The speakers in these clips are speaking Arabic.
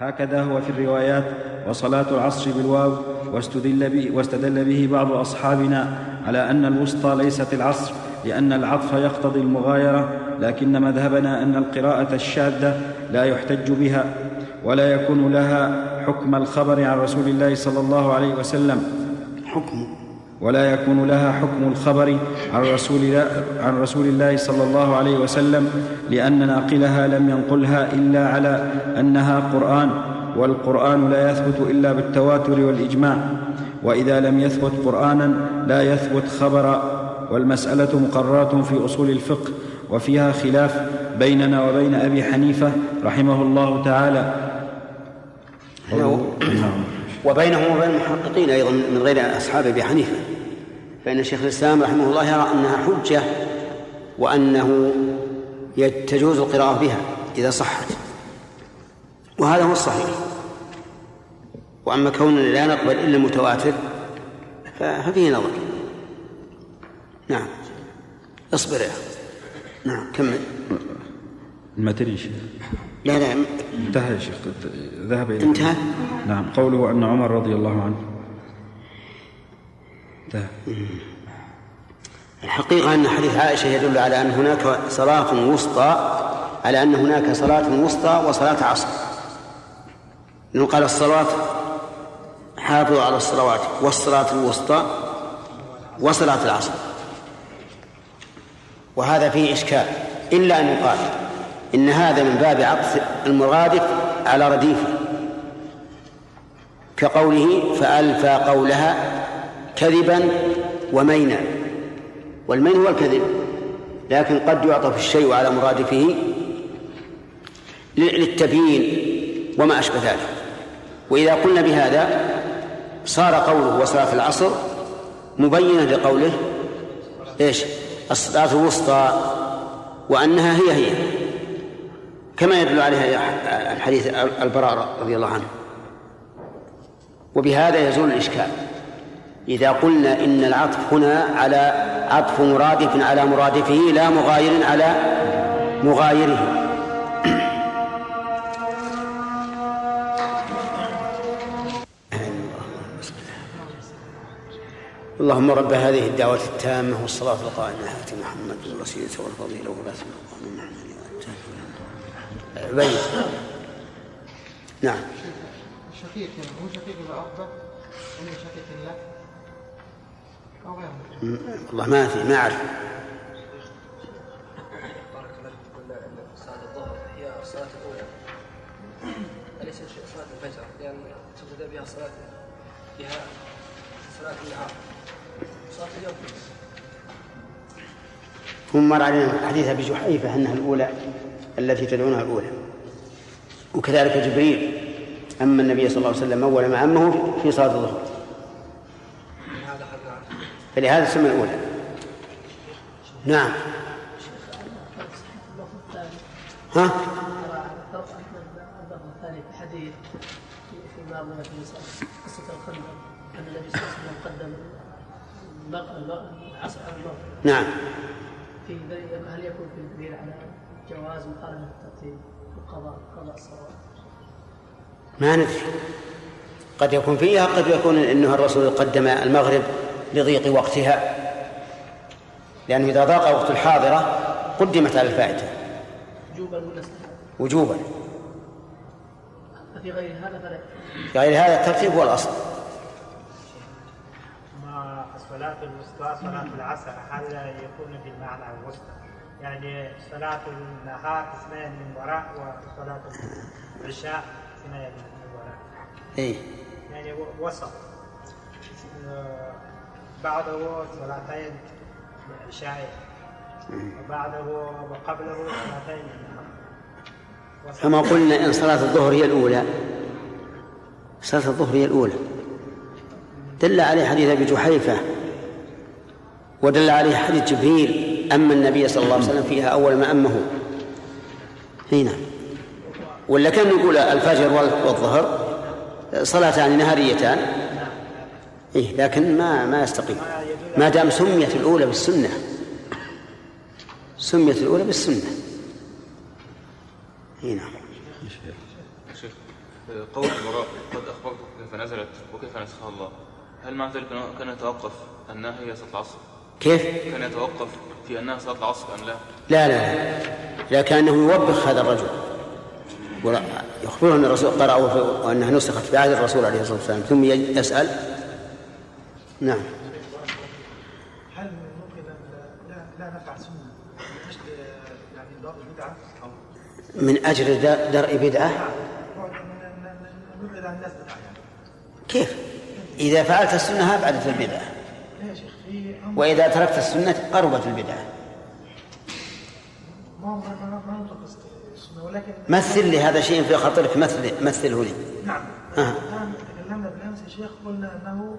هكذا هو في الروايات وصلاة العصر بالواو واستدل به, واستدل به بعض أصحابنا على أن الوسطى ليست العصر لأن العطف يقتضي المغايرة لكن مذهبنا أن القراءة الشاذة لا يحتج بها ولا يكون لها حكم الخبر عن رسول الله صلى الله عليه وسلم. حكم. ولا يكون لها حكم الخبر عن رسول, عن رسول الله صلى الله عليه وسلم لأن ناقلها لم ينقلها إلا على أنها قرآن والقرآن لا يثبت إلا بالتواتر والإجماع. وإذا لم يثبت قرآنا لا يثبت خبرا والمسألة مقررة في أصول الفقه وفيها خلاف بيننا وبين أبي حنيفة رحمه الله تعالى. وبينهم وبين المحققين أيضا من غير أصحاب أبي حنيفة فإن شيخ الإسلام رحمه الله يرى أنها حجة وأنه تجوز القراءة بها إذا صحت. وهذا هو الصحيح. وأما كوننا لا نقبل إلا المتواتر ففيه نظر. نعم. اصبر يا نعم كمل. المتن يا شيخ. لا لا. انتهى يا شيخ ذهب إلى انتهى؟ نعم قوله أن عمر رضي الله عنه. انتهى. الحقيقة أن حديث عائشة يدل على أن هناك صلاة وسطى على أن هناك صلاة وسطى وصلاة عصر. لأنه قال الصلاة حافظوا على الصلوات والصلاة الوسطى وصلاة العصر. وهذا فيه إشكال إلا أن يقال إن هذا من باب عطف المرادف على رديفه. كقوله فألفى قولها كذبا ومينا. والمين هو الكذب لكن قد يعطف الشيء على مرادفه للتبيين وما أشبه ذلك. وإذا قلنا بهذا صار قوله وصلاة العصر مبينا لقوله إيش؟ الصلاة الوسطى وأنها هي هي. كما يدل عليها الحديث البراء رضي الله عنه. وبهذا يزول الإشكال. إذا قلنا إن العطف هنا على عطف مرادف على مرادفه لا مغاير على مغايره. اللهم رب هذه الدعوة التامة والصلاة القائمة آت محمد الوسيلة والفضيلة ولا محمد بيت. نعم. شقيق يعني هو شقيق أفضل أم شقيق له أو غيره. والله ما في ما أعرف. بارك الله صلاة الظهر هي الصلاة الأولى. أليس صلاة الفجر؟ لأن تبدأ بها صلاة بها صلاة النهار. صلاة اليوم. ثم مر علينا حديث أبي جحيفة أنها الأولى. التي تدعونها الأولى. وكذلك جبريل. أما النبي صلى الله عليه وسلم أول ما أمه في صلاة الظهر. فلهذا سمى الأولى. نعم. ها؟ في قصة أن النبي صلى الله عليه وسلم قدم على نعم. في هل يكون في على جواز مخالفة الترتيب وقضاء قضاء الصلوات؟ ما ندري. قد يكون فيها قد يكون إنه الرسول قدم المغرب لضيق وقتها. لأنه إذا ضاق وقت الحاضرة قدمت على الفائتة. وجوبا ولا؟ وجوبا. ففي غير هذا فلا في غير هذا الترتيب هو الأصل. ما صلاة الوسطى صلاة العصر هل يكون بالمعنى الوسطى؟ يعني صلاة النهار اثنين من وراء وصلاة العشاء اثنين من وراء. اي يعني وسط. آه، بعده صلاتين عشاء وبعده وقبله صلاتين. كما قلنا إن صلاة الظهر هي الأولى. صلاة الظهر هي الأولى. دل عليه حديث أبي جحيفة ودل عليه حديث جبريل اما النبي صلى الله عليه وسلم فيها أول ما أمه. هنا ولا كان نقول الفجر وال- والظهر صلاتان نهاريتان؟ إيه لكن ما ما يستقيم. ما دام سميت الأولى بالسنة. سميت الأولى بالسنة. هنا قول البراء قد أخبرتك كيف نزلت وكيف نسخها الله؟ هل مع ذلك كان يتوقف أنها هي صلاة العصر؟ كيف؟ كان يتوقف في أنها صلاة العصر أم لا؟ لا لا لا لكنه يوبخ هذا الرجل يخبره أن الرسول قرأه في- وأنها نسخت في عهد الرسول عليه الصلاة والسلام ثم يسأل نعم هل ممكن ان لا لا نفعل سنه من أجل يعني البدعه أو من أجل درء بدعة بعد من- من- نبعد عن الناس بدعه يعني كيف؟ إذا فعلت السنة أبعدت البدعة لا يا شيخ في أمر وإذا تركت السنة قربت البدعة. مثل لي هذا شيء في خاطرك مثل مثله لي. نعم. آه. الآن تكلمنا بالأمس يا شيخ قلنا أنه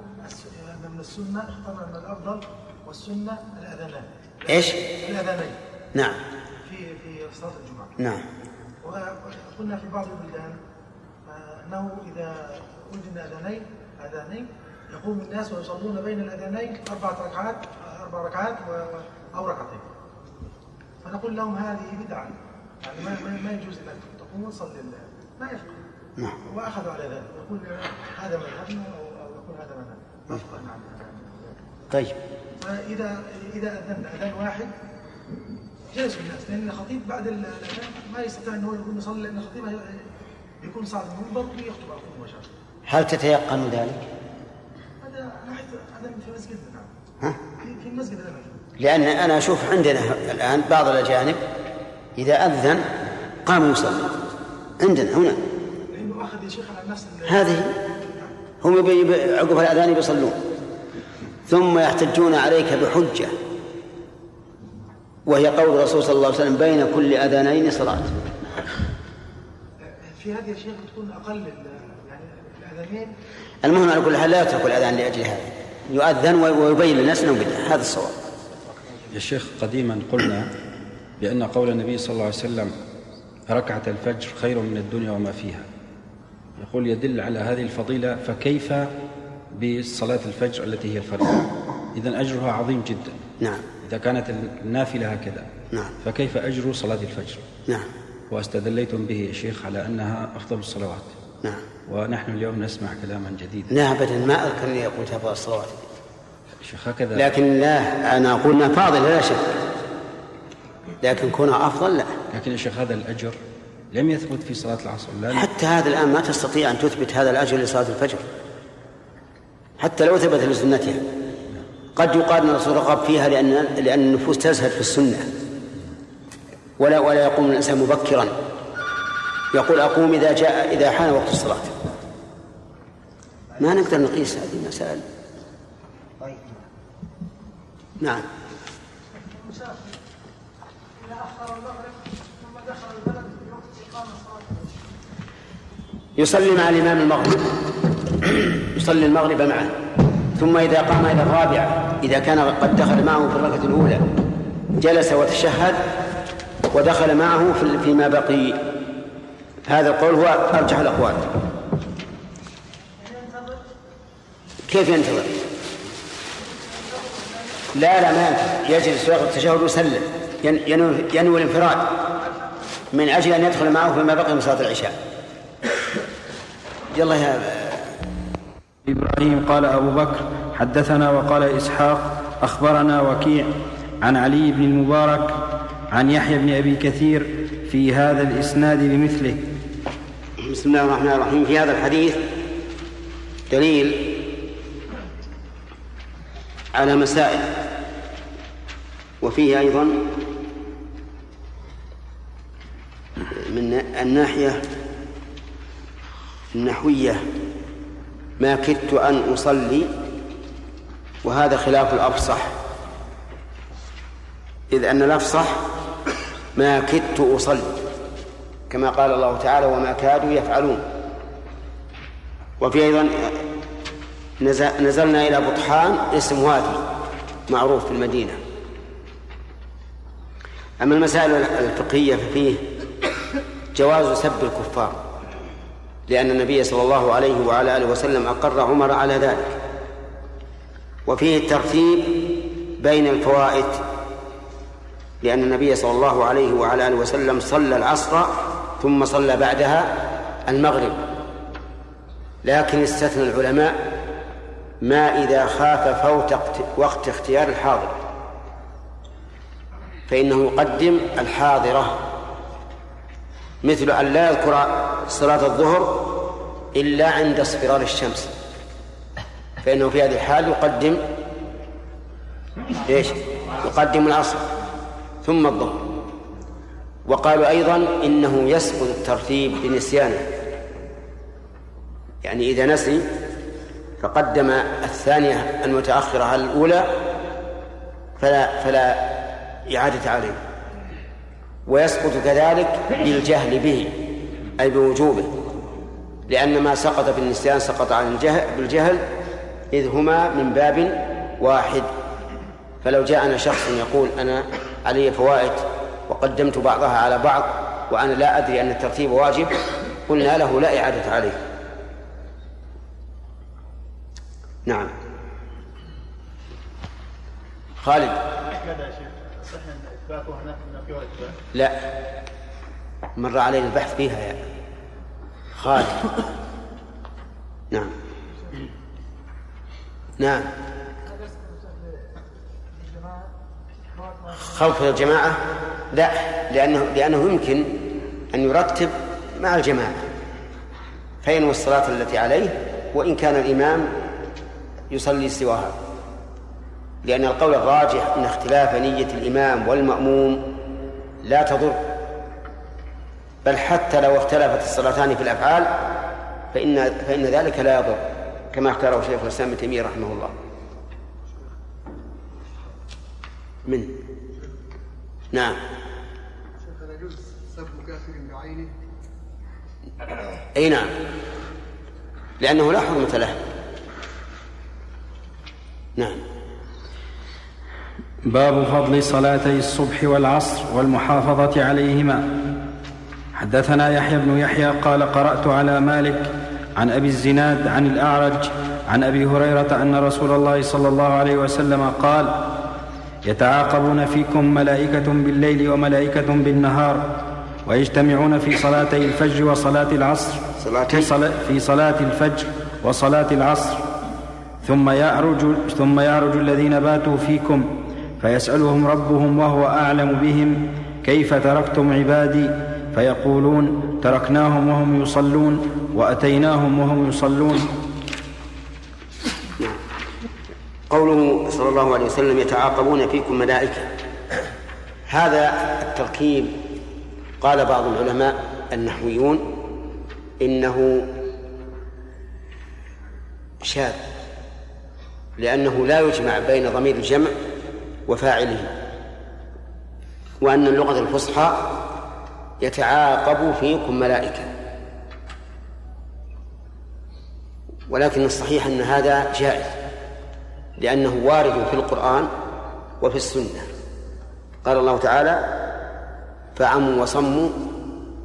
من السنة اخترنا ان الأفضل والسنة الاذانان إيش؟ الاذانين نعم. في في صلاة الجمعة. نعم. وقلنا في بعض البلدان آه، أنه إذا وجد اذانين اذانين يقوم الناس ويصلون بين الأذانين أربع ركعات أربع ركعات أو ركعتين. فنقول لهم هذه بدعة. يعني ما ما, يجوز انك تقوم وتصلي ما يفقه. نعم. وأخذوا على ذلك. يقول هذا مذهبنا أو يقول هذا مذهب. ما فقهنا عن هذا طيب. فاذا إذا اذن أذان واحد جلسوا الناس. لأن الخطيب بعد ال- الاذان ما يستطيع ان هو يقوم يصلي لأن الخطيب بيكون صاعد المنبر ويخطب على مباشره هل تتيقن ذلك؟ هذا ناحيه هذا في مسجدنا نعم ها؟ لأن أنا أشوف عندنا الآن بعض الأجانب إذا أذن قام يصلي عندنا هنا. هذه هم عقب الأذان بيصلون ثم يحتجون عليك بحجة. وهي قول الرسول صلى الله عليه وسلم بين كل أذانين صلاة. في هذه يا شيخ بتكون أقل ال- يعني الأذانين. المهم على كل حال لا يترك الأذان لأجل هذا يؤذن ويبين للناس أنه بدعة. هذا الصواب. يا شيخ قديما قلنا بأن قول النبي صلى الله عليه وسلم ركعة الفجر خير من الدنيا وما فيها. يقول يدل على هذه الفضيلة فكيف بصلاة الفجر التي هي الفريضة؟ إذا أجرها عظيم جدا. نعم. إذا كانت النافلة هكذا نعم. فكيف أجر صلاة الفجر؟ نعم. وأستدليتم به يا شيخ على أنها أفضل الصلوات. نعم. ونحن اليوم نسمع كلاما جديدا. لا أبدا ما أذكر أني قلت أفضل الصلوات شيخ هكذا. لكن لا أنا أقول فاضلة لا شك. لكن كونها أفضل لا. لكن يا شيخ هذا الأجر لم يثبت في صلاة العصر لا حتى هذا الآن ما تستطيع أن تثبت هذا الأجر لصلاة الفجر. حتى لو ثبت لسنتها. قد يقال أن الرسول رغب فيها لأن لأن النفوس تزهد في السنة. ولا ولا يقوم الإنسان مبكرا. يقول أقوم إذا جاء إذا حان وقت الصلاة. ما نقدر نقيس هذه المسائل. نعم. يصلي مع الإمام المغرب. يصلي المغرب معه. ثم إذا قام إلى الرابعة إذا كان قد دخل معه في الركعة الأولى جلس وتشهد ودخل معه في- فيما بقي. هذا القول هو أرجح الأقوال. كيف ينتظر؟ لا لا ما ينتظر. يجلس ويقرأ التشهد ويسلم. ين- ينوي ينوي الانفراد من أجل أن يدخل معه فيما بقي من صلاة العشاء. يلا يا إبراهيم قال أبو بكر حدثنا وقال إسحاق أخبرنا وكيع عن علي بن المبارك عن يحيى بن أبي كثير في هذا الإسناد بمثله. بسم الله الرحمن الرحيم. في هذا الحديث دليل على مسائل وفيه أيضا من الناحية النحوية ما كدت أن أصلي وهذا خلاف الأفصح. إذ أن الأفصح ما كدت أصلي. كما قال الله تعالى وما كادوا يفعلون. وفي أيضا نز- نزلنا إلى بطحان اسم وادي معروف في المدينة. أما المسائل الفقهية ففيه جواز سب الكفار لأن النبي صلى الله عليه وعلى آله وسلم أقر عمر على ذلك. وفيه الترتيب بين الفوائد لأن النبي صلى الله عليه وعلى آله وسلم صلى العصر ثم صلى بعدها المغرب. لكن استثنى العلماء ما إذا خاف فوت وقت اختيار الحاضر. فإنه يقدم الحاضرة. مثل أن لا يذكر صلاة الظهر إلا عند اصفرار الشمس. فإنه في هذه الحال يقدم إيش؟ يقدم العصر ثم الظهر. وقالوا أيضا إنه يسقط الترتيب بنسيانه يعني إذا نسي فقدم الثانية المتأخرة على الأولى فلا فلا إعادة عليه. ويسقط كذلك بالجهل به أي بوجوبه لأن ما سقط بالنسيان سقط عن الجهل بالجهل إذ هما من باب واحد. فلو جاءنا شخص يقول أنا علي فوائد وقدمت بعضها على بعض وأنا لا أدري أن الترتيب واجب قلنا له لا إعادة عليه. نعم. خالد. لا. مر علينا البحث فيها يا خالد. نعم. نعم. خوف الجماعة لا لأنه لأنه يمكن أن يرتب مع الجماعة. فينوي الصلاة التي عليه وإن كان الإمام يصلي سواها. لأن القول الراجح أن اختلاف نية الإمام والمأموم لا تضر. بل حتى لو اختلفت الصلاتان في الأفعال فإن فإن ذلك لا يضر كما اختاره شيخ الإسلام ابن تيمية رحمه الله. من؟ نعم. أي نعم. لأنه لا حرمة له. نعم. باب فضل صلاتي الصبح والعصر والمحافظة عليهما. حدثنا يحيى بن يحيى قال قرأت على مالك عن أبي الزناد عن الأعرج عن أبي هريرة أن رسول الله صلى الله عليه وسلم قال يتعاقبون فيكم ملائكة بالليل وملائكة بالنهار. ويجتمعون في صلاتي الفجر وصلاة العصر في, صلاة في صلاة الفجر وصلاة العصر. ثم يعرج ثم يعرج الذين باتوا فيكم فيسألهم ربهم وهو أعلم بهم كيف تركتم عبادي؟ فيقولون تركناهم وهم يصلون وأتيناهم وهم يصلون. قوله صلى الله عليه وسلم يتعاقبون فيكم ملائكة. هذا التركيب قال بعض العلماء النحويون إنه شاذ لأنه لا يجمع بين ضمير الجمع وفاعله وأن اللغة الفصحى يتعاقب فيكم ملائكة. ولكن الصحيح أن هذا جائز لأنه وارد في القرآن وفي السنة. قال الله تعالى فعموا وصموا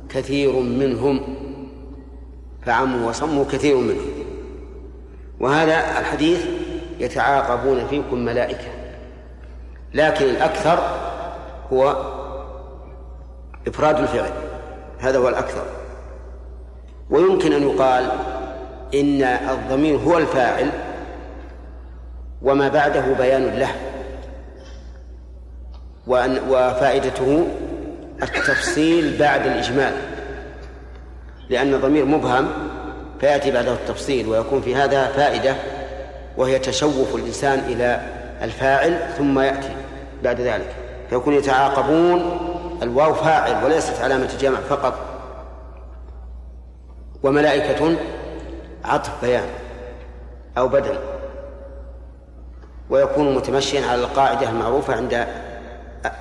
كثير منهم. فعموا وصموا كثير منهم. وهذا الحديث يتعاقبون فيكم ملائكة. لكن الأكثر هو إفراد الفعل. هذا هو الأكثر. ويمكن أن يقال إن الضمير هو الفاعل وما بعده بيان له. وأن وفائدته التفصيل بعد الإجمال لأن الضمير مبهم فيأتي بعده التفصيل ويكون في هذا فائدة وهي تشوف الإنسان إلى الفاعل ثم يأتي بعد ذلك. فيكون يتعاقبون الواو فاعل وليست علامة جمع فقط. وملائكة عطف بيان أو بدل. ويكون متمشيا على القاعدة المعروفة عند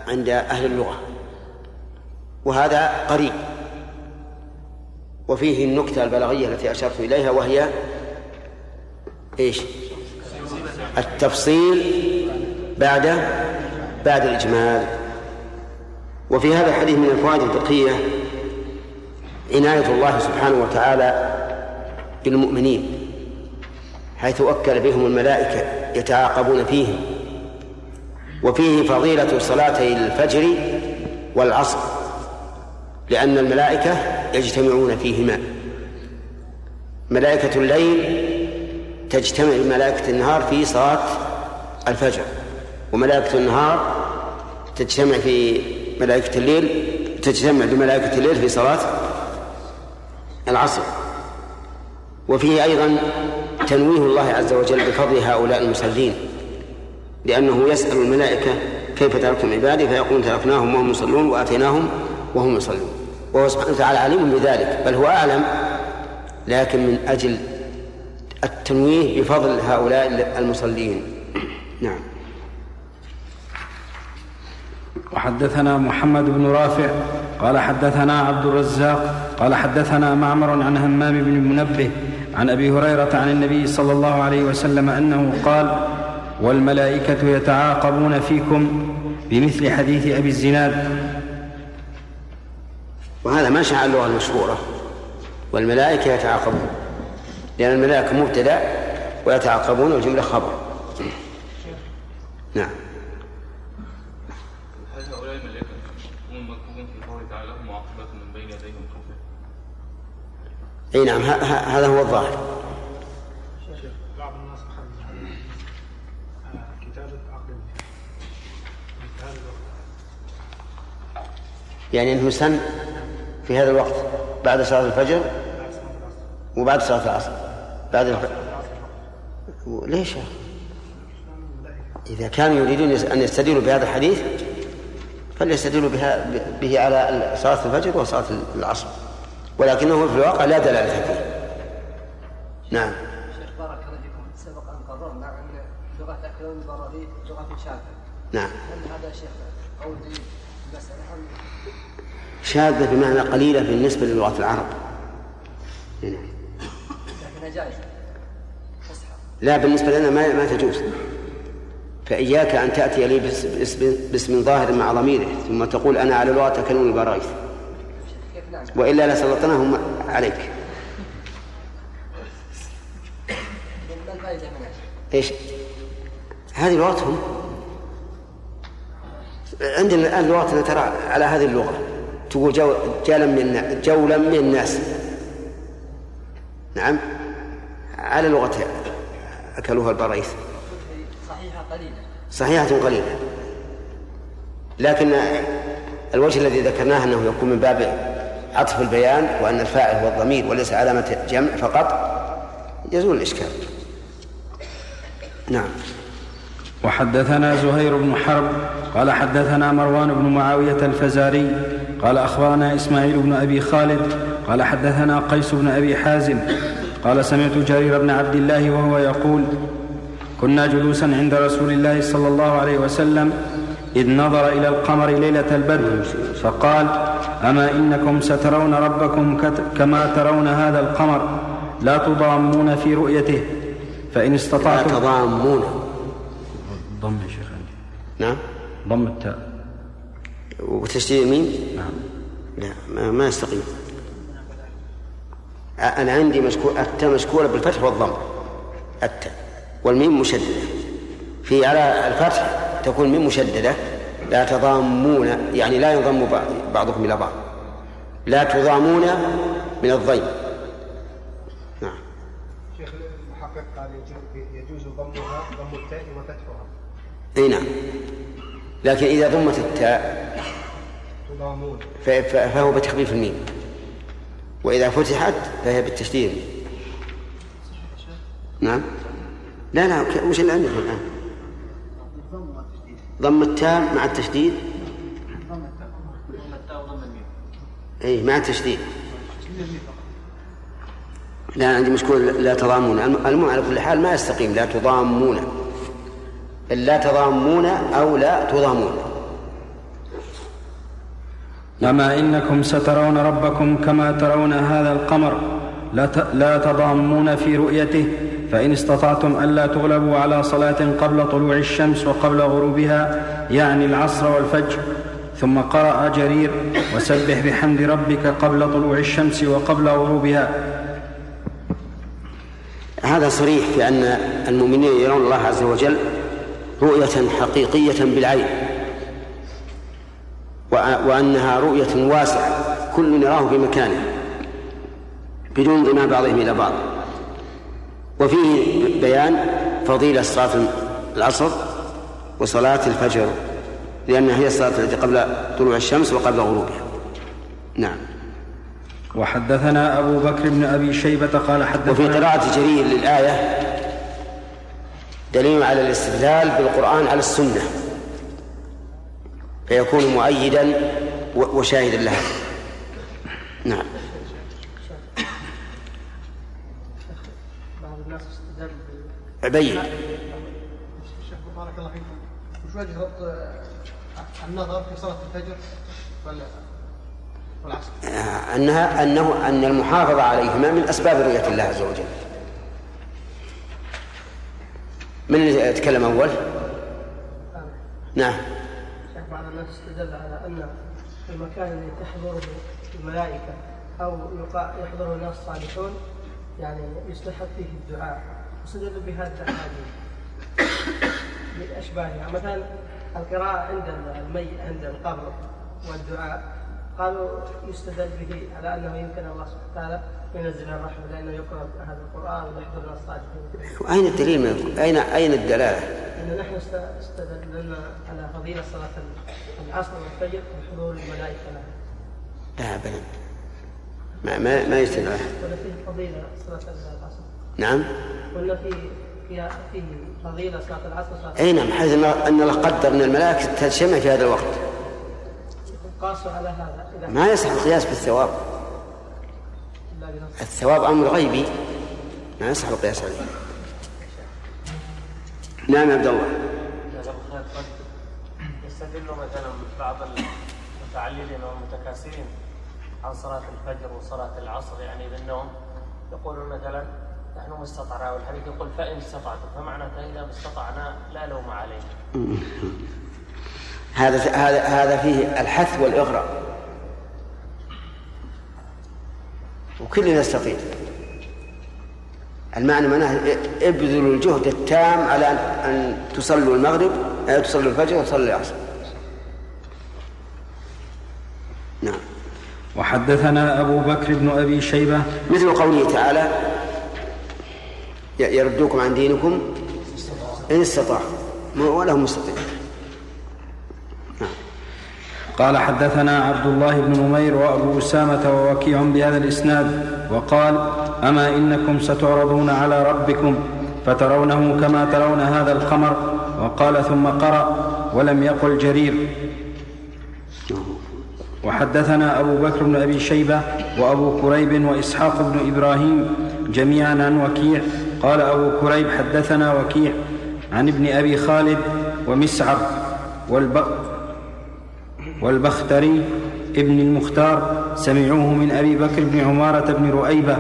عند أهل اللغة. وهذا قريب. وفيه النكتة البلاغية التي أشرت إليها وهي إيش؟ التفصيل بعد بعد الإجمال. وفي هذا الحديث من الفوائد الفقهية عناية الله سبحانه وتعالى بالمؤمنين حيث وكل بهم الملائكة يتعاقبون فيهم. وفيه فضيلة صلاتي الفجر والعصر. لأن الملائكة يجتمعون فيهما. ملائكة الليل تجتمع بملائكة النهار في صلاة الفجر وملائكة النهار تجتمع في ملائكة الليل تجتمع بملائكة الليل في صلاة العصر. وفيه أيضا تنويه الله عز وجل بفضل هؤلاء المصلين لأنه يسأل الملائكة كيف تركتم عبادي فيقول تركناهم وهم يصلون وآتيناهم وهم يصلون. وهو سبحانه وتعالى عليم بذلك بل هو أعلم لكن من أجل التنويه بفضل هؤلاء المصلين. نعم. وحدثنا محمد بن رافع قال حدثنا عبد الرزاق قال حدثنا معمر عن همام بن منبه عن أبي هريرة عن النبي صلى الله عليه وسلم أنه قال والملائكة يتعاقبون فيكم بمثل حديث أبي الزناد وهذا ما شاء اللغة المشهورة. والملائكة يتعاقبون. لأن الملائكة مبتدأ ويتعاقبون الجمله خبر. نعم. هل هؤلاء الملائكة هم في قوله تعالى هم معقبات من بين يديه ومن خلفه؟ أي نعم هذا هو الظاهر. بعض الناس آه، كتابة عقد يعني إنه سن في هذا الوقت بعد صلاة الفجر وبعد صلاة العصر بعد الف... ليش؟ إذا كانوا يريدون أن يستدلوا بهذا الحديث فليستدلوا بها به على صلاة الفجر وصلاة العصر. ولكنه في الواقع لا دلالة فيه. نعم. شيخ بارك الله فيكم. سبق أن قررنا اكلون البراريق لغة شاذة. نعم. هل هذا شيخ قول ام شاذة بمعنى قليلة بالنسبة للغة العرب. لا بالنسبة لنا ما ما تجوز. فإياك أن تأتي لي باسم, باسم, ظاهر مع ضميره ثم تقول أنا على لغة كيف نعم وإلا لسلطناهم عليك. إيش؟ هذه لغتهم. عندنا الآن لغتنا ترى على هذه اللغة. تقول جو جولا من جولا من الناس. نعم. على لغة أكلوها البرايث صحيحة قليلة. صحيحة قليلة. لكن الوجه الذي ذكرناه أنه يكون من باب عطف البيان وأن الفاعل هو الضمير وليس علامة جمع فقط يزول الإشكال. نعم. وحدثنا زهير بن حرب قال حدثنا مروان بن معاوية الفزاري قال أخبرنا إسماعيل بن أبي خالد قال حدثنا قيس بن أبي حازم قال سمعت جرير بن عبد الله وهو يقول كنا جلوسا عند رسول الله صلى الله عليه وسلم إذ نظر إلى القمر ليلة البدر فقال أما إنكم سترون ربكم كما ترون هذا القمر لا تضامون في رؤيته فإن لا استطعتم تضامون. ضم يا شيخ نعم. ضم التاء. وتشديد الميم نعم. لا ما, ما يستقيم أنا عندي مشكول التاء مشكولة بالفتح والضم. التاء والميم مشددة. في على الفتح تكون ميم مشددة لا تضامون يعني لا ينضم بعض- بعضكم إلى بعض. لا تضامون من الضيم. نعم. شيخ المحقق قال يجوز, يجوز ضمها ضم التاء وفتحها. إي نعم. لكن إذا ضمت التاء فهو بتخفيف الميم وإذا فتحت فهي بالتشديد. نعم. لا لا وش اللي عندك الآن ضم التاء مع التشديد. اي مع التشديد. لا عندي مشكلة لا تضامون. الم- المهم على كل حال ما يستقيم لا تضامون. لا تضامون أو لا تضامون. أما إنكم سترون ربكم كما ترون هذا القمر. لا تضامون في رؤيته. فإن استطعتم ألا تغلبوا على صلاة قبل طلوع الشمس وقبل غروبها يعني العصر والفجر. ثم قرأ جرير وسبح بحمد ربك قبل طلوع الشمس وقبل غروبها. هذا صريح في أن المؤمنين يرون الله عز وجل رؤية حقيقية بالعين. وأنها رؤية واسعة كل يراه في مكانه بدون انضمام بعضهم إلى بعض. وفيه بيان فضيلة صلاة العصر وصلاة الفجر لأنها هي الصلاة التي قبل طلوع الشمس وقبل غروبها. نعم. وحدثنا أبو بكر بن أبي شيبة قال حدثنا وفي قراءة جرير للآية دليل على الاستدلال بالقرآن على السنة. فيكون مؤيدا وشاهدا لها. نعم. بعض الناس استدل عبيد. شيخ بارك الله فيكم. وش وجه ربط آه، النظر في صلاة الفجر والعصر؟ أنها أنه أن المحافظة عليهما من أسباب رؤية الله عز وجل. من اللي يتكلم أول؟ نعم. بعض الناس استدل على أن المكان الذي تحضره الملائكة أو يقع- يحضره الناس الصالحون يعني يستحب فيه الدعاء. واستدلوا بهذا الاحاديث باشباهها مثلا القراءة عند الميت عند القبر والدعاء. قالوا يستدل به على أنه يمكن الله سبحانه وتعالى ينزل الرحمة لأنه يقرأ هذا القرآن ويحضر الصالحين أين الدليل من أين أين الدلالة؟ لأن نحن است- استدللنا على فضيلة صلاة العصر والفجر بحضور الملائكة لها. لا أبدا. ما ما, ما يستدل. ولا فيه فضيلة صلاة العصر. نعم. ولا فيه فيها فيه فضيلة صلاة العصر صلاة أي نعم حيث أن أن الله قدر أن الملائكة تجتمع في هذا الوقت. قاسوا على هذا إذا ما يصح القياس بالثواب. الثواب أمر غيبي. ما يصح القياس عليه. نعم يا عبد الله. قد يستدل مثلا بعض المتعللين والمتكاسلين عن صلاة الفجر وصلاة العصر يعني بالنوم يقولون مثلا نحن ما استطعنا والحديث يقول فإن استطعتم فمعناته إذا ما استطعنا لا لوم علينا هذا هذا هذا فيه الحث والإغراء. وكل يستطيع المعنى معناه ابذلوا الجهد التام على أن تصلوا المغرب أن تصلوا الفجر وتصلوا العصر. نعم. وحدثنا أبو بكر بن أبي شيبة. مثل قوله تعالى يردوكم عن دينكم إن استطاعوا. ولهم مستطيع قال حدثنا عبد الله بن نمير وأبو أسامة ووكيع بهذا الإسناد وقال أما إنكم ستعرضون على ربكم فترونه كما ترون هذا القمر وقال ثم قرأ ولم يقل جرير. وحدثنا أبو بكر بن أبي شيبة وأبو كريب وإسحاق بن إبراهيم جميعا عن وكيع. قال أبو كريب حدثنا وكيع عن ابن أبي خالد ومسعر والب... والبختري ابن المختار سمعوه من أبي بكر بن عمارة بن رؤيبة.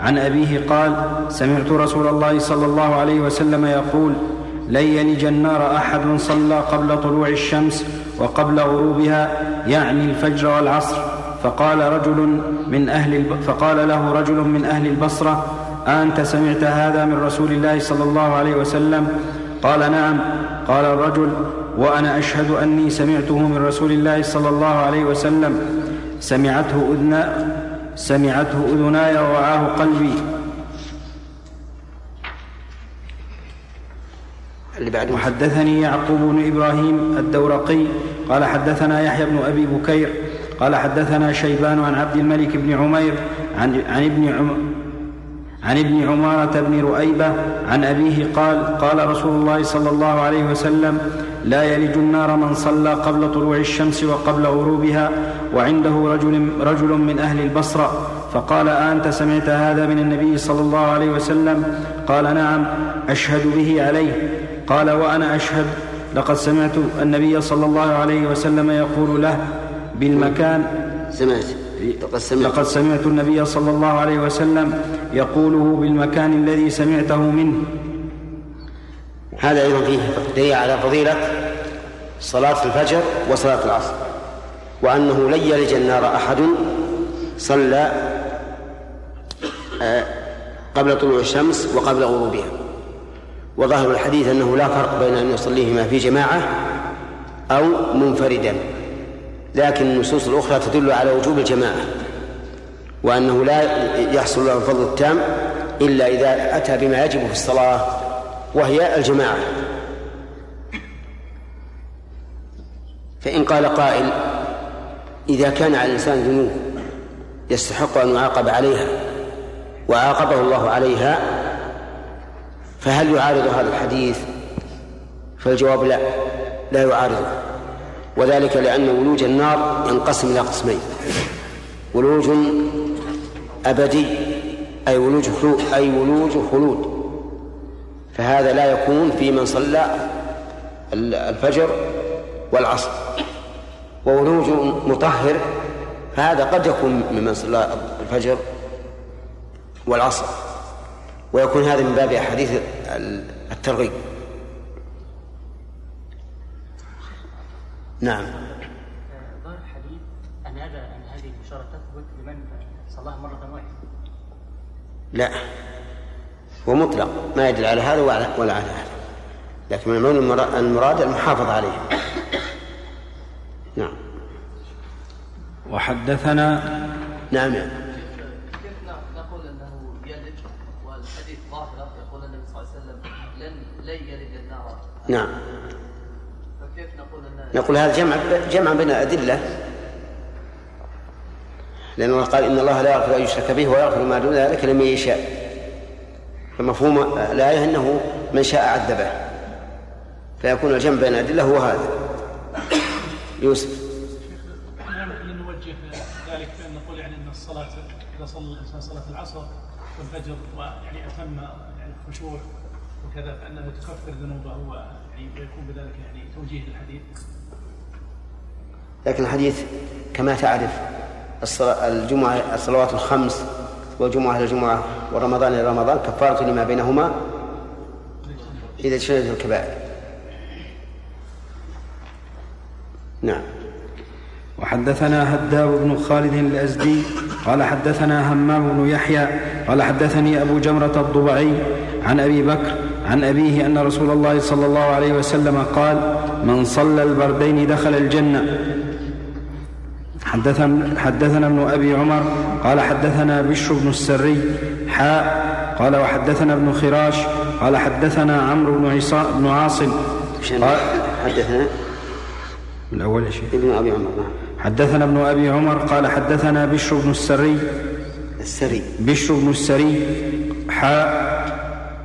عن أبيه قال سمعت رسول الله صلى الله عليه وسلم يقول لن يلج النار أحد صلى قبل طلوع الشمس وقبل غروبها يعني الفجر والعصر. فقال رجل من أهل الب... فقال له رجل من أهل البصرة أنت سمعت هذا من رسول الله صلى الله عليه وسلم؟ قال نعم. قال الرجل وأنا أشهد أني سمعته من رسول الله صلى الله عليه وسلم. سمعته اذنا سمعته أذناي ووعاه قلبي. اللي وحدثني يعقوب بن إبراهيم الدورقي. قال حدثنا يحيى بن أبي بكير. قال حدثنا شيبان عن عبد الملك بن عمير عن عن ابن عم عن ابن عمارة بن رؤيبة عن أبيه قال قال رسول الله صلى الله عليه وسلم لا يلج النار من صلى قبل طلوع الشمس وقبل غروبها وعنده رجل, رجل من أهل البصرة. فقال أنت سمعت هذا من النبي صلى الله عليه وسلم؟ قال نعم أشهد به عليه. قال وأنا أشهد؟ لقد سمعت النبي صلى الله عليه وسلم يقول له بالمكان. سمعت. لقد سمعت. لقد سمعت النبي صلى الله عليه وسلم يقوله بالمكان الذي سمعته منه. هذا أيضا فيه دليل على فضيلة صلاة الفجر وصلاة العصر وأنه لن يلج النار أحد صلى آه، قبل طلوع الشمس وقبل غروبها. وظاهر الحديث أنه لا فرق بين أن يصليهما في جماعة أو منفردا. لكن النصوص الأخرى تدل على وجوب الجماعة وأنه لا يحصل له الفضل التام إلا إذا أتى بما يجب في الصلاة وهي الجماعة فإن قال قائل إذا كان على الإنسان ذنوب يستحق أن يعاقب عليها وعاقبه الله عليها فهل يعارض هذا الحديث؟ فالجواب لا لا يعارضه. وذلك لأن ولوج النار ينقسم إلى قسمين. ولوج أبدي أي ولوج خلود أي ولوج خلود. فهذا لا يكون في من صلى الفجر والعصر. وولوج مطهر فهذا قد يكون ممن صلى الفجر والعصر. ويكون هذا من باب أحاديث الترغيب. نعم. ظاهر الحديث أن هذا أن هذه البشارة تثبت لمن صلاها مرة واحدة. لا. هو مطلق. ما يدل على هذا ولا على هذا. لكن من المراد المحافظة عليه. نعم. وحدثنا نعم. يعني. كيف نقول هذا جمع جمع بين الأدلة لأنه قال إن الله لا يغفر أن يشرك به ويغفر ما دون ذلك لمن يشاء. فمفهوم الآية أنه من شاء عذبه فيكون الجمع بين الأدلة هو هذا. يوسف. نوجه ذلك بأن نقول يعني أن الصلاة إذا صلى الإنسان صلاة العصر والفجر ويعني أتم يعني الخشوع وكذا فإنه تكفر ذنوبه ويعني ويكون بذلك يعني توجيه للحديث. لكن الحديث كما تعرف الصلاة الجمعة الصلوات الخمس والجمعة إلى الجمعة ورمضان إلى رمضان كفارة لما بينهما إذا اجتنبت الكبائر. نعم. وحدثنا هداب بن خالد الأزدي قال حدثنا همام بن يحيى قال حدثني أبو جمرة الضبعي عن أبي بكر عن أبيه أن رسول الله صلى الله عليه وسلم قال من صلى البردين دخل الجنة حدثنا, حدثنا ابن أبي عمر قال حدثنا بشر بن السري حاء قال وحدثنا ابن خراش قال حدثنا عمرو بن, بن عاصم. قال حدثنا؟ الأول يا شيخ. ابن أبي عمر نعم. حدثنا ابن أبي عمر قال حدثنا بشر بن السري. السري. بشر بن السري حاء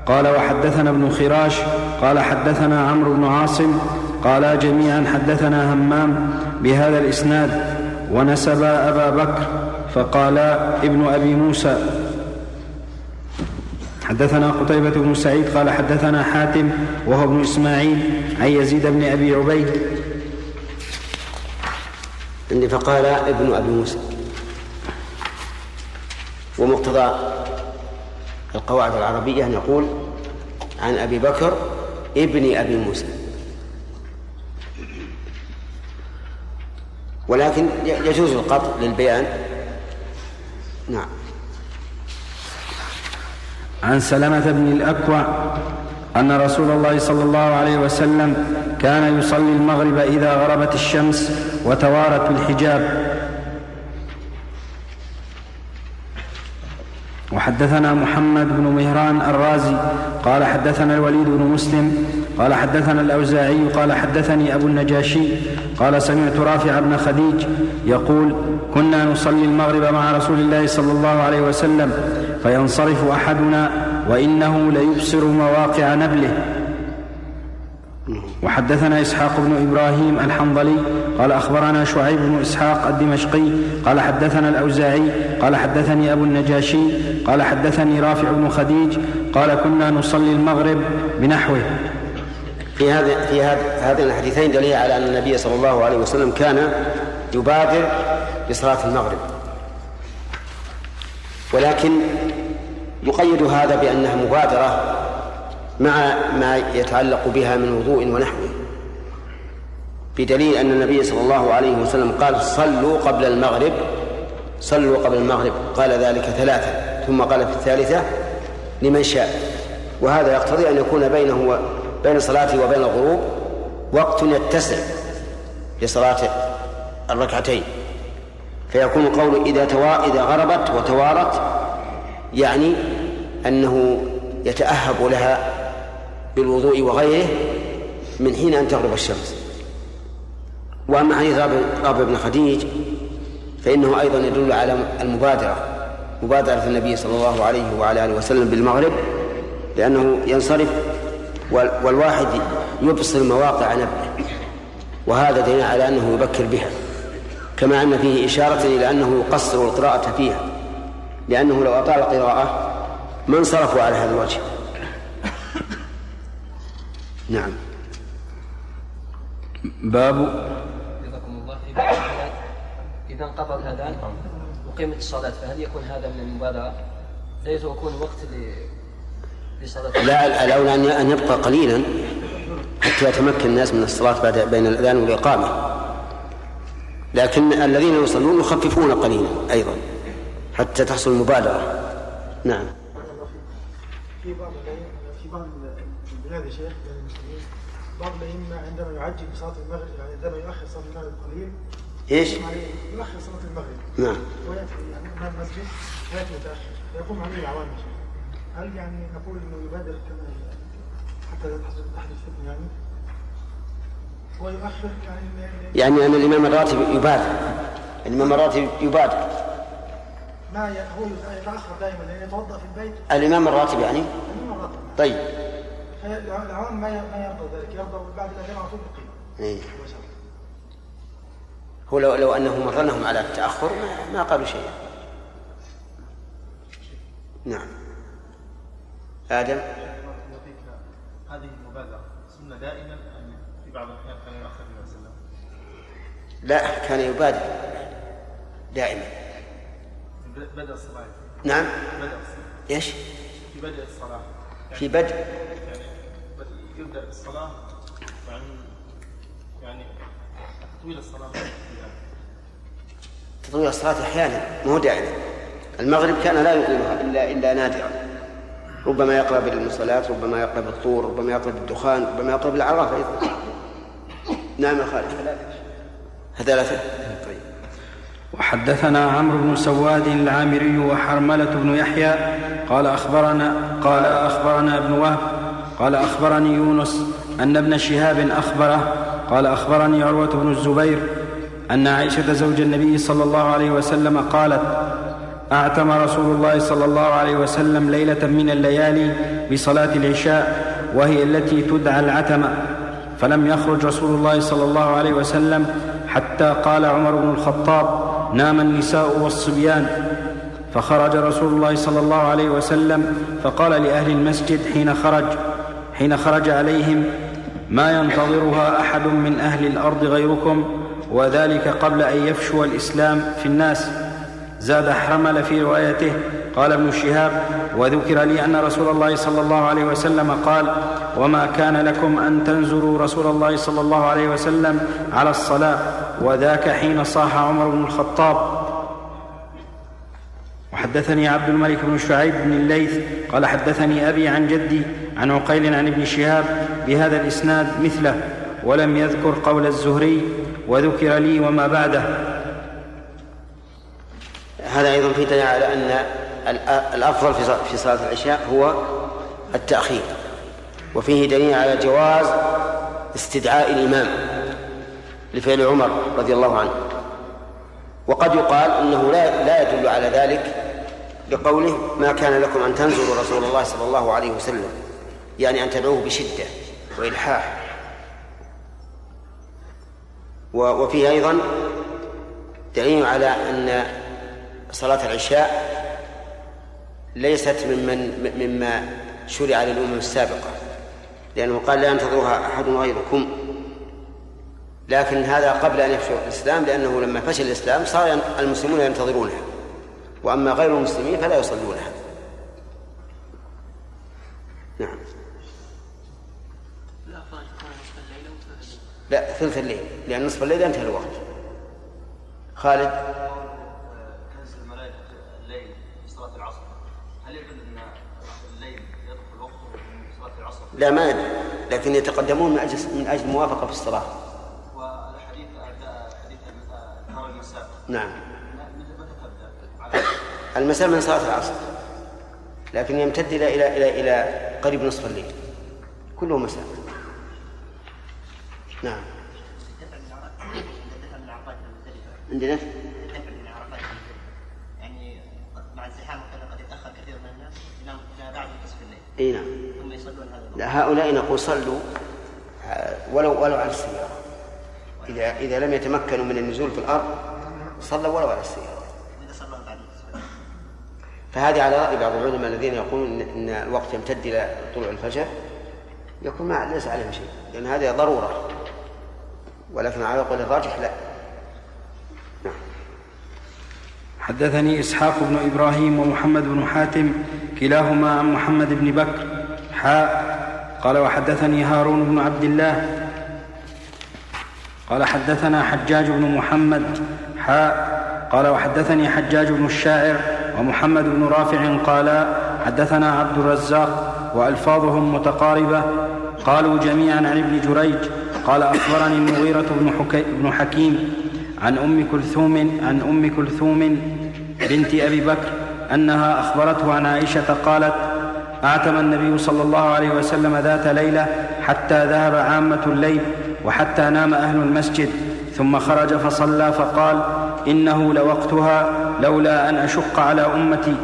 قال وحدثنا ابن خراش قال حدثنا عمرو بن عاصم قالا جميعا حدثنا همام بهذا الإسناد ونسبا أبا بكر فقالا ابن أبي موسى. حدثنا قتيبة بن سعيد قال حدثنا حاتم وهو ابن إسماعيل عن يزيد بن أبي عبيد. عندي فقال ابن أبي موسى. ومقتضى القواعد العربية نقول عن أبي بكر ابن أبي موسى. ولكن يجوز القطع للبيان. نعم. عن سلمة بن الأكوع أن رسول الله صلى الله عليه وسلم كان يصلي المغرب إذا غربت الشمس وتوارت بالحجاب وحدثنا محمد بن مهران الرازي قال حدثنا الوليد بن مسلم قال حدثنا الأوزاعي قال حدثني أبو النجاشي قال سمعت رافع بن خديج يقول كنا نصلي المغرب مع رسول الله صلى الله عليه وسلم فينصرف أحدنا وإنه ليبصر مواقع نبله. وحدثنا إسحاق بن إبراهيم الحنظلي قال أخبرنا شعيب بن إسحاق الدمشقي قال حدثنا الأوزاعي قال حدثني أبو النجاشي قال حدثني رافع بن خديج قال كنا نصلي المغرب بنحوه. في هذا في هذين الحديثين دليل على أن النبي صلى الله عليه وسلم كان يبادر بصلاة المغرب. ولكن يقيد هذا بأنها مبادرة مع ما يتعلق بها من وضوء ونحوه بدليل أن النبي صلى الله عليه وسلم قال صلوا قبل المغرب صلوا قبل المغرب. قال ذلك ثلاثة ثم قال في الثالثة لمن شاء. وهذا يقتضي أن يكون بينه بين صلاته وبين الغروب وقت يتسع لصلاة الركعتين. فيكون قول إذا توا إذا غربت وتوارت يعني أنه يتأهب لها بالوضوء وغيره من حين أن تغرب الشمس. وأما حديث رابع بن خديج فإنه أيضا يدل على المبادرة مبادرة النبي صلى الله عليه وعلى آله وسلم بالمغرب لأنه ينصرف والواحد يبصر مواقع نبله وهذا دليل على أنه يبكر بها. كما أن فيه إشارة إلى أنه يقصر القراءة فيها. لأنه لو أطال القراءة ما انصرفوا على هذا الوجه. نعم. باب إذا انقطع الأذان وقيمت الصلاة فهل يكون هذا من المبادرة؟ ليس يكون وقت لا الأولى أن يبقى قليلا حتى يتمكن الناس من الصلاة بعد بين الأذان والإقامة. لكن الذين يصلون يخففون قليلا أيضا حتى تحصل المبادرة. نعم. في بعض في بعض البلاد يا شيخ بعض الأئمة عندما يعجل بصلاة المغرب يعني عندما يؤخر صلاة المغرب قليل إيش؟ يؤخر صلاة المغرب. نعم. ويأتي يعني أمام المسجد ويأتي متأخر فيقوم عليه العوام هل يعني نقول إنه يبادر كما حتى لا تحصل تحدث فتنة يعني؟ ويؤخر يعني يعني أن الإمام الراتب يبادر. الإمام الراتب يبادر. ما هو يتأخر دائما لأنه يتوضأ في البيت. الإمام الراتب يعني؟ الإمام الراتب. طيب. العوام ما يرضى ذلك يرضى بعد الأذان على طول يقيم. إيه. هو لو لو أنه مرنهم على التأخر ما, ما قالوا شيئا. نعم. آدم. هذه المبادرة. سنة دائما ام في بعض الأحيان كان يؤخر النبي صلى الله عليه وسلم لا كان يبادر. دائما. بدء الصلاة. نعم. بدء الصلاة. إيش؟ في بدء الصلاة. في بدء. يعني يبدأ بالصلاه يعني يعني تطويل الصلاة. تطويل الصلاة أحيانا مو دائما. المغرب كان لا يطيلها إلا إلا نادرا. ربما يقرأ بالمصلات ربما يقرأ بالطور ربما يقرأ بالدخان ربما يقرأ بالعراف أيضا. نعم يا خالد. ثلاثة طيب. وحدثنا عمرو بن سواد العامري وحرملة بن يحيى قال أخبرنا قال أخبرنا ابن وهب قال أخبرني يونس أن ابن شهاب أخبره قال أخبرني عروة بن الزبير أن عائشة زوج النبي صلى الله عليه وسلم قالت أعتم رسول الله صلى الله عليه وسلم ليلة من الليالي بصلاة العشاء وهي التي تدعى العتمة فلم يخرج رسول الله صلى الله عليه وسلم حتى قال عمر بن الخطاب نام النساء والصبيان. فخرج رسول الله صلى الله عليه وسلم فقال لأهل المسجد حين خرج حين خرج عليهم ما ينتظرها أحد من أهل الأرض غيركم وذلك قبل أن يفشو الإسلام في الناس. زاد حرمل في روايته قال ابن شهاب وذكر لي أن رسول الله صلى الله عليه وسلم قال وما كان لكم أن تنزلوا رسول الله صلى الله عليه وسلم على الصلاة وذاك حين صاح عمر بن الخطاب. وحدثني عبد الملك بن شعيب بن الليث قال حدثني أبي عن جدي عن عقيل عن ابن شهاب بهذا الإسناد مثله ولم يذكر قول الزهري وذكر لي وما بعده. هذا أيضا في دليل على أن الأفضل في صلاة العشاء هو التأخير وفيه دليل على جواز استدعاء الإمام لفعل عمر رضي الله عنه. وقد يقال إنه لا لا يدل على ذلك بقوله ما كان لكم أن تنزلوا رسول الله صلى الله عليه وسلم يعني أن تدعوه بشدة وإلحاح. وفيه أيضا دليل على أن صلاة العشاء ليست ممن مما شرع للأمم السابقة لأنه قال لا ينتظرها أحد غيركم. لكن هذا قبل أن يفشو الإسلام لأنه لما فشل الإسلام صار المسلمون ينتظرونها وأما غير المسلمين فلا يصلونها. نعم. لا ثلث الليل لأن نصف الليل ينتهي الوقت. خالد تنزل الملائكة الليل في صلاة العصر هل يدل أن الليل يدخل وقته في صلاة العصر؟ لا ما يدري لكن يتقدمون من أجل من أجل الموافقة في الصلاة. والحديث حديث المساء نعم؟ المساء من صلاة العصر. لكن يمتد إلى إلى إلى إلى قريب نصف الليل. كله مساء. نعم. عندنا يعني مع الزحام وكذا قد يتاخر كثير من الناس ينام إلى بعد نصف الليل إي نعم. لا هؤلاء نقول صلوا آه، ولو ولو على السيارة. إذا إذا لم يتمكنوا من النزول في الأرض صلوا ولو على السيارة. فهذه على رأي بعض العلماء الذين يقولون إن- الوقت يمتد إلى طلوع الفجر يكون ما ليس عليهم شيء لأن هذه ضرورة. ولكن على قول الراجح لا. حدثني إسحاق بن إبراهيم ومحمد بن حاتم كلاهما عن محمد بن بكر. حاء قال وحدثني هارون بن عبد الله. قال حدثنا حجاج بن محمد. حاء قال وحدثني حجاج بن الشاعر ومحمد بن رافع قال حدثنا عبد الرزاق وألفاظهم متقاربة. قالوا جميعا عن ابن جريج. قال أخبرني المغيرة بن, بن حكيم عن أم كلثوم عن أم كلثوم بنت أبي بكر. أنها أخبرته عن عائشة قالت اعتم النبي صلى الله عليه وسلم ذات ليلة حتى ذهب عامة الليل وحتى نام أهل المسجد ثم خرج فصلى فقال إنه لوقتها لولا أن أشق على أمتي.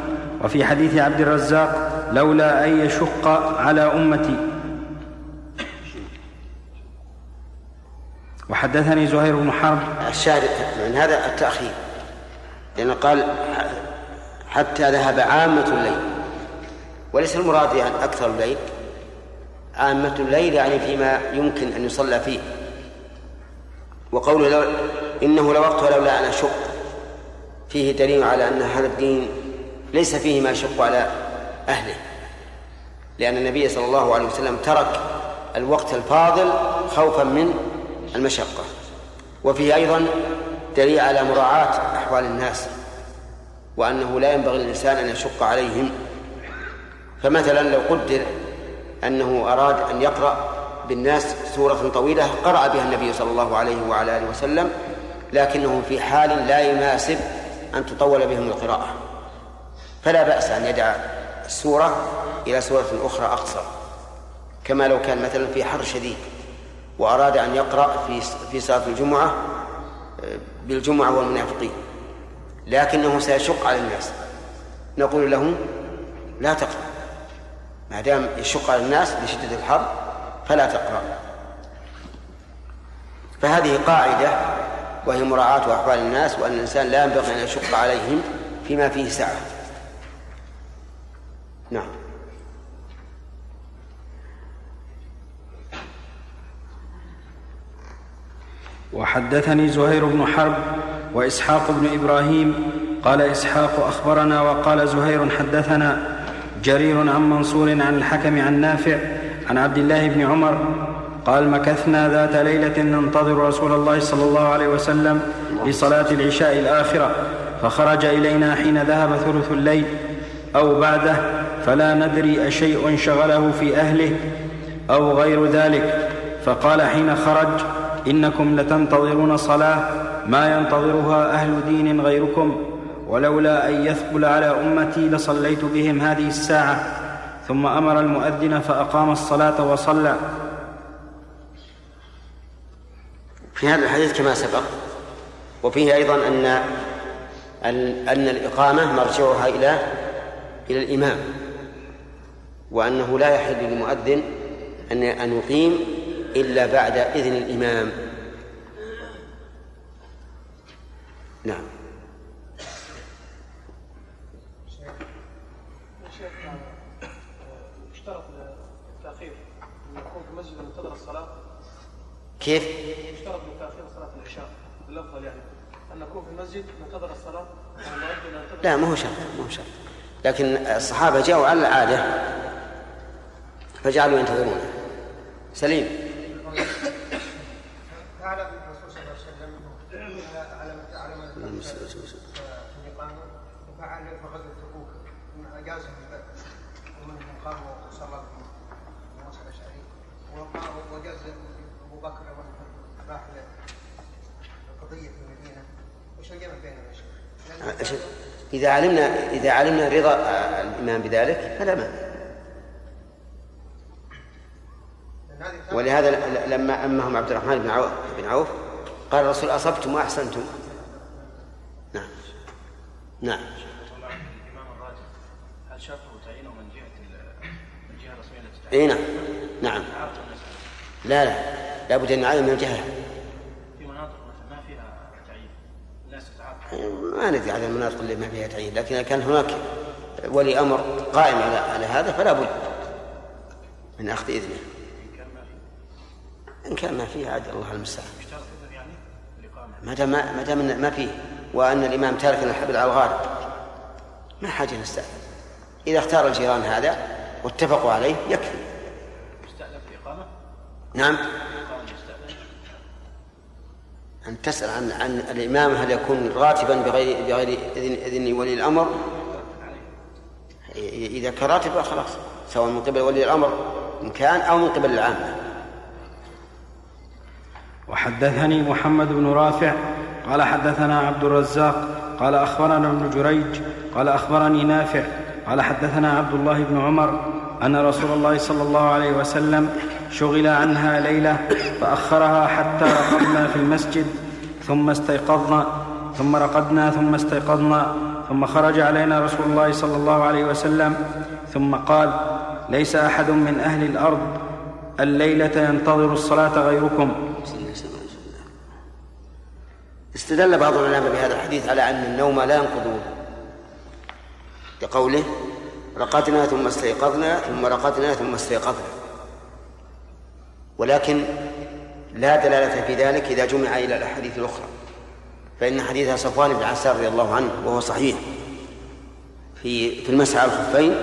وفي حديث عبد الرزاق لولا أن يشق على أمتي. وحدثني زهير بن حرب. الشاهد من هذا التأخير لأنه قال حتى ذهب عامة الليل. وليس المراد يعني أكثر الليل. عامة الليل يعني فيما يمكن أن يصلى فيه. وقوله لو إنه لوقتها لولا أن أشق. فيه دليل على أن هذا الدين ليس فيه ما يشق على أهله. لأن النبي صلى الله عليه وسلم ترك الوقت الفاضل خوفا من المشقة. وفيه أيضا دليل على مراعاة أحوال الناس. وأنه لا ينبغي للإنسان أن يشق عليهم. فمثلا لو قدر أنه أراد أن يقرأ بالناس سورة طويلة قرأ بها النبي صلى الله عليه وعلى آله وسلم لكنه في حال لا يناسب أن تطول بهم القراءة. فلا بأس أن يدع السورة إلى سورة أخرى أقصر. كما لو كان مثلا في حر شديد وأراد أن يقرأ في في صلاة الجمعة بالجمعة والمنافقين. لكنه سيشق على الناس. نقول له لا تقرأ. ما دام يشق على الناس بشدة الحر فلا تقرأ. فهذه قاعدة وهي مراعاة أحوال الناس وأن الإنسان لا ينبغي أن يشق عليهم فيما فيه سعة. نعم. وحدثني زهير بن حرب وإسحاق بن إبراهيم قال إسحاق أخبرنا وقال زهير حدثنا جرير عن منصور عن الحكم عن نافع عن عبد الله بن عمر قال مكثنا ذات ليلة ننتظر رسول الله صلى الله عليه وسلم لصلاة العشاء الآخرة فخرج إلينا حين ذهب ثلث الليل أو بعده فلا ندري أشيء شغله في أهله أو غير ذلك فقال حين خرج إنكم لتنتظرون صلاة ما ينتظرها أهل دين غيركم ولولا أن يثقل على أمتي لصليت بهم هذه الساعة. ثم أمر المؤذن فأقام الصلاة وصلى. في هذا الحديث كما سبق وفيه أيضا أن أن الإقامة مرجعها إلى إلى الإمام. وأنه لا يحل للمؤذن ان أن يقيم إلا بعد إذن الإمام. نعم. يشترط التأخير أن يكون في مسجد منتظر الصلاة. كيف؟ يشترط من تأخير صلاة العشاء. بالأفضل يعني. أن نكون في المسجد منتظر الصلاة. لا ما هو شرط ما هو شرط. لكن الصحابة جاءوا على العادة. فجعلوا ينتظرون. سليم. أعلم الرسول صلى الله عليه وسلم على على من الإقامة وفعل في غزوة تبوك ومنهم وصلى بهم موسى الأشعري وقام وجاز أبو بكر ومن راح القضية في المدينة. وش الجمع بينهم يا شيخ؟ إذا علمنا إذا علمنا رضا الإمام بذلك فلا مانع. ولهذا لما أمهم عبد الرحمن بن عوف, بن عوف قال الرسول أصبتم وأحسنتم. نعم. نعم. اي نعم. نعم. لا لا. لابد أن يعين من الجهة. في مناطق ما فيها تعيين. الناس ما ندري على المناطق اللي ما فيها تعيين لكن كان هناك ولي أمر قائم على على هذا فلا بد من أخذ إذنه. إن كان ما فيه. عاد الله المستعان. ما دام ما دام ما فيه. وأن الإمام تارك الحبل على الغالب ما حاجة نستأذن إذا اختار الجيران هذا واتفقوا عليه يكفي. يستأذن في الإقامة؟ نعم أن تسأل عن عن الإمام هل يكون راتبا بغير بغير إذن, إذن ولي الأمر؟ إذا كان راتبا خلاص سواء من قبل ولي الأمر إن كان أو من قبل العامة. وحدثني محمد بن رافع قال حدثنا عبد الرزاق قال أخبرنا ابن جريج قال أخبرني نافع قال حدثنا عبد الله بن عمر أن رسول الله صلى الله عليه وسلم شغل عنها ليلة فأخرها حتى رقدنا في المسجد ثم استيقظنا ثم رقدنا ثم استيقظنا ثم خرج علينا رسول الله صلى الله عليه وسلم ثم قال ليس أحد من أهل الأرض الليلة ينتظر الصلاة غيركم. استدل بعض العلماء بهذا الحديث على أن النوم لا ينقض بقوله رقدنا ثم استيقظنا ثم رقدنا ثم استيقظنا. ولكن لا دلالة في ذلك إذا جمع إلى الأحاديث الأخرى. فإن حديث صفوان بن عسار رضي الله عنه وهو صحيح في في المسح على الخفين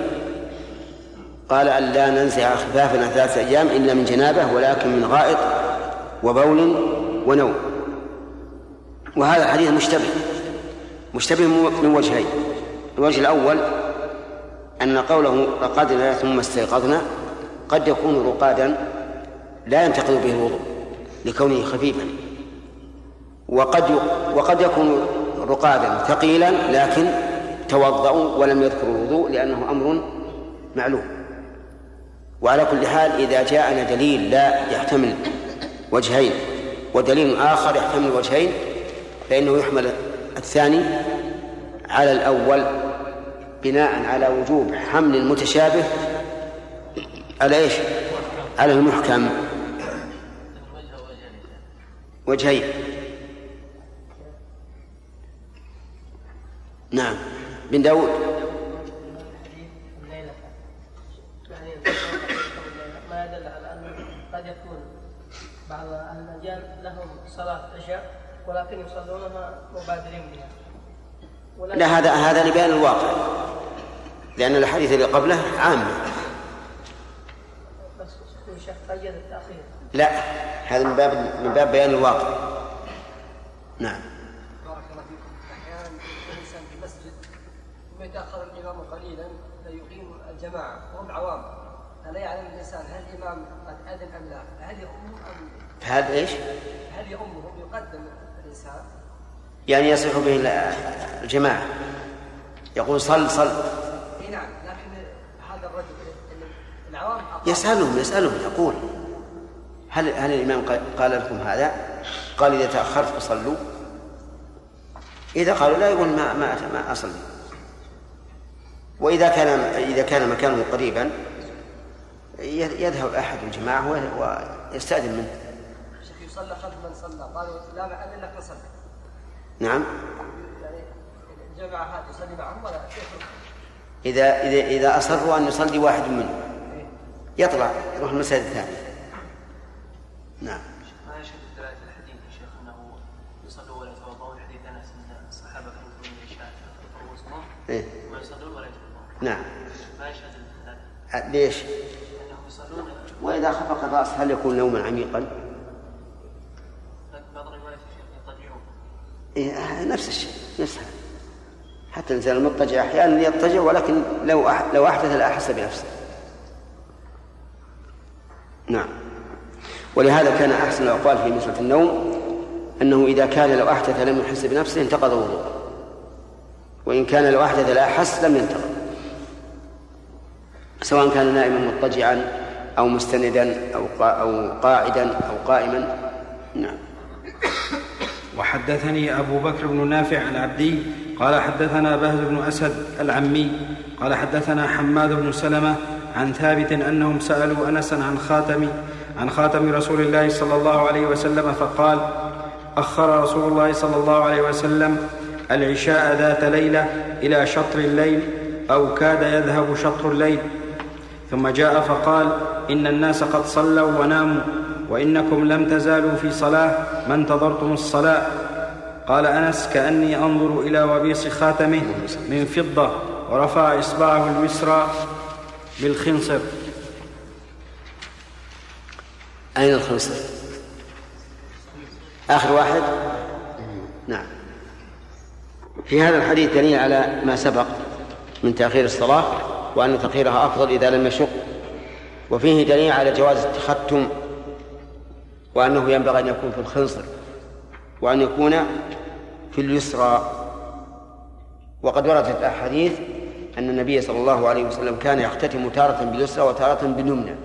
قال أن لا ننزع خفافنا ثلاثة أيام إلا من جنابة ولكن من غائط وبول ونوم. وهذا الحديث مشتبه مشتبه من وجهين. الوجه الأول أن قوله رقدنا ثم استيقظنا قد يكون رقادا لا ينتقض به الوضوء لكونه خفيفا. وقد وقد يكون رقادا ثقيلا لكن توضأوا ولم يذكروا الوضوء لأنه أمر معلوم. وعلى كل حال إذا جاءنا دليل لا يحتمل وجهين ودليل آخر يحتمل وجهين فإنه يحمل الثاني على الأول بناء على وجوب حمل المتشابه على إيش؟ على المحكم. وجهين. نعم. بن داود. ما يدل على انه قد يكون بعض أهل لهم صلاة عشاء ولكن يصلونها مبادرين بها. لا هذا هذا لبيان الواقع. لأن الحديث اللي قبله عامة التأخير. لا هذا من باب من باب بيان الواقع. نعم. بارك الله فيكم. أحيانا الإنسان في ثم يتأخر الإمام قليلا فيقيم الجماعة. وهم عوام. فلا يعلم الإنسان هل الإمام قد أذن أم لا. فهل يؤمهم أم هذا إيش؟ هل يؤمهم يقدم الانسان يعني يصح به الجماعة يقول صل صل. نعم لكن هذا الرجل العوام. يسألهم يسألهم يقول. هل هل الإمام قال- لكم هذا؟ قال إذا تأخرت فصلوا. إذا قالوا لا يقول ما ما ما أصلي. وإذا كان إذا كان مكانه قريبا يذهب أحد الجماعة ويستأذن منه. شيخ يصلى خلف من صلى. قالوا لا معنى لك نصلي نعم. يصلي معهم ولا إذا إذا إذا أصروا أن يصلي واحد منهم. يطلع يروح المسجد الثاني. نعم. ما يشهد دلالة الحديث يا شيخ أنه يصلوا ولا يتوضؤون؟ حديث أنس أن الصحابة كانوا يصلون العشاء يتفرقوا وسطهم إيه. ويصلون ولا يتوضؤون؟ نعم. ما يشهد ليش؟ أنهم يصلون. وإذا خفق الرأس هل يكون نوما عميقا؟ لكن بعض الروايات يا شيخ يضطجعون إيه نفس الشيء نفس حتى الإنسان المضطجع أحيانا يضطجع ولكن لو لو أحدث لأحس بنفسه. نعم. ولهذا كان أحسن الأقوال في مسألة النوم أنه إذا كان لو أحدث لم يحس بنفسه انتقض وضوءه. وإن كان لو أحدث لا أحس لم ينتظر سواء كان نائما مضطجعا أو مستندا أو أو قاعدا أو قائما. نعم. وحدثني أبو بكر بن نافع العبدي قال حدثنا بهز بن أسد العمي قال حدثنا حماد بن سلمة عن ثابت أنهم سألوا أنسا عن خاتم عن خاتم رسول الله صلى الله عليه وسلم فقال أخر رسول الله صلى الله عليه وسلم العشاء ذات ليلة إلى شطر الليل أو كاد يذهب شطر الليل. ثم جاء فقال إن الناس قد صلوا وناموا. وإنكم لم تزالوا في صلاة ما انتظرتم الصلاة؟ قال أنس كأني أنظر إلى وبيص خاتمه من فضة ورفع إصبعه اليسرى بالخنصر. أين الخنصر؟ آخر واحد؟ نعم. في هذا الحديث دليل على ما سبق من تأخير الصلاة وأن تأخيرها أفضل إذا لم يشق. وفيه دليل على جواز التختم وأنه ينبغي أن يكون في الخنصر وأن يكون في اليسرى. وقد وردت الأحاديث أن النبي صلى الله عليه وسلم كان يختتم تارة باليسرى وتارة باليمنى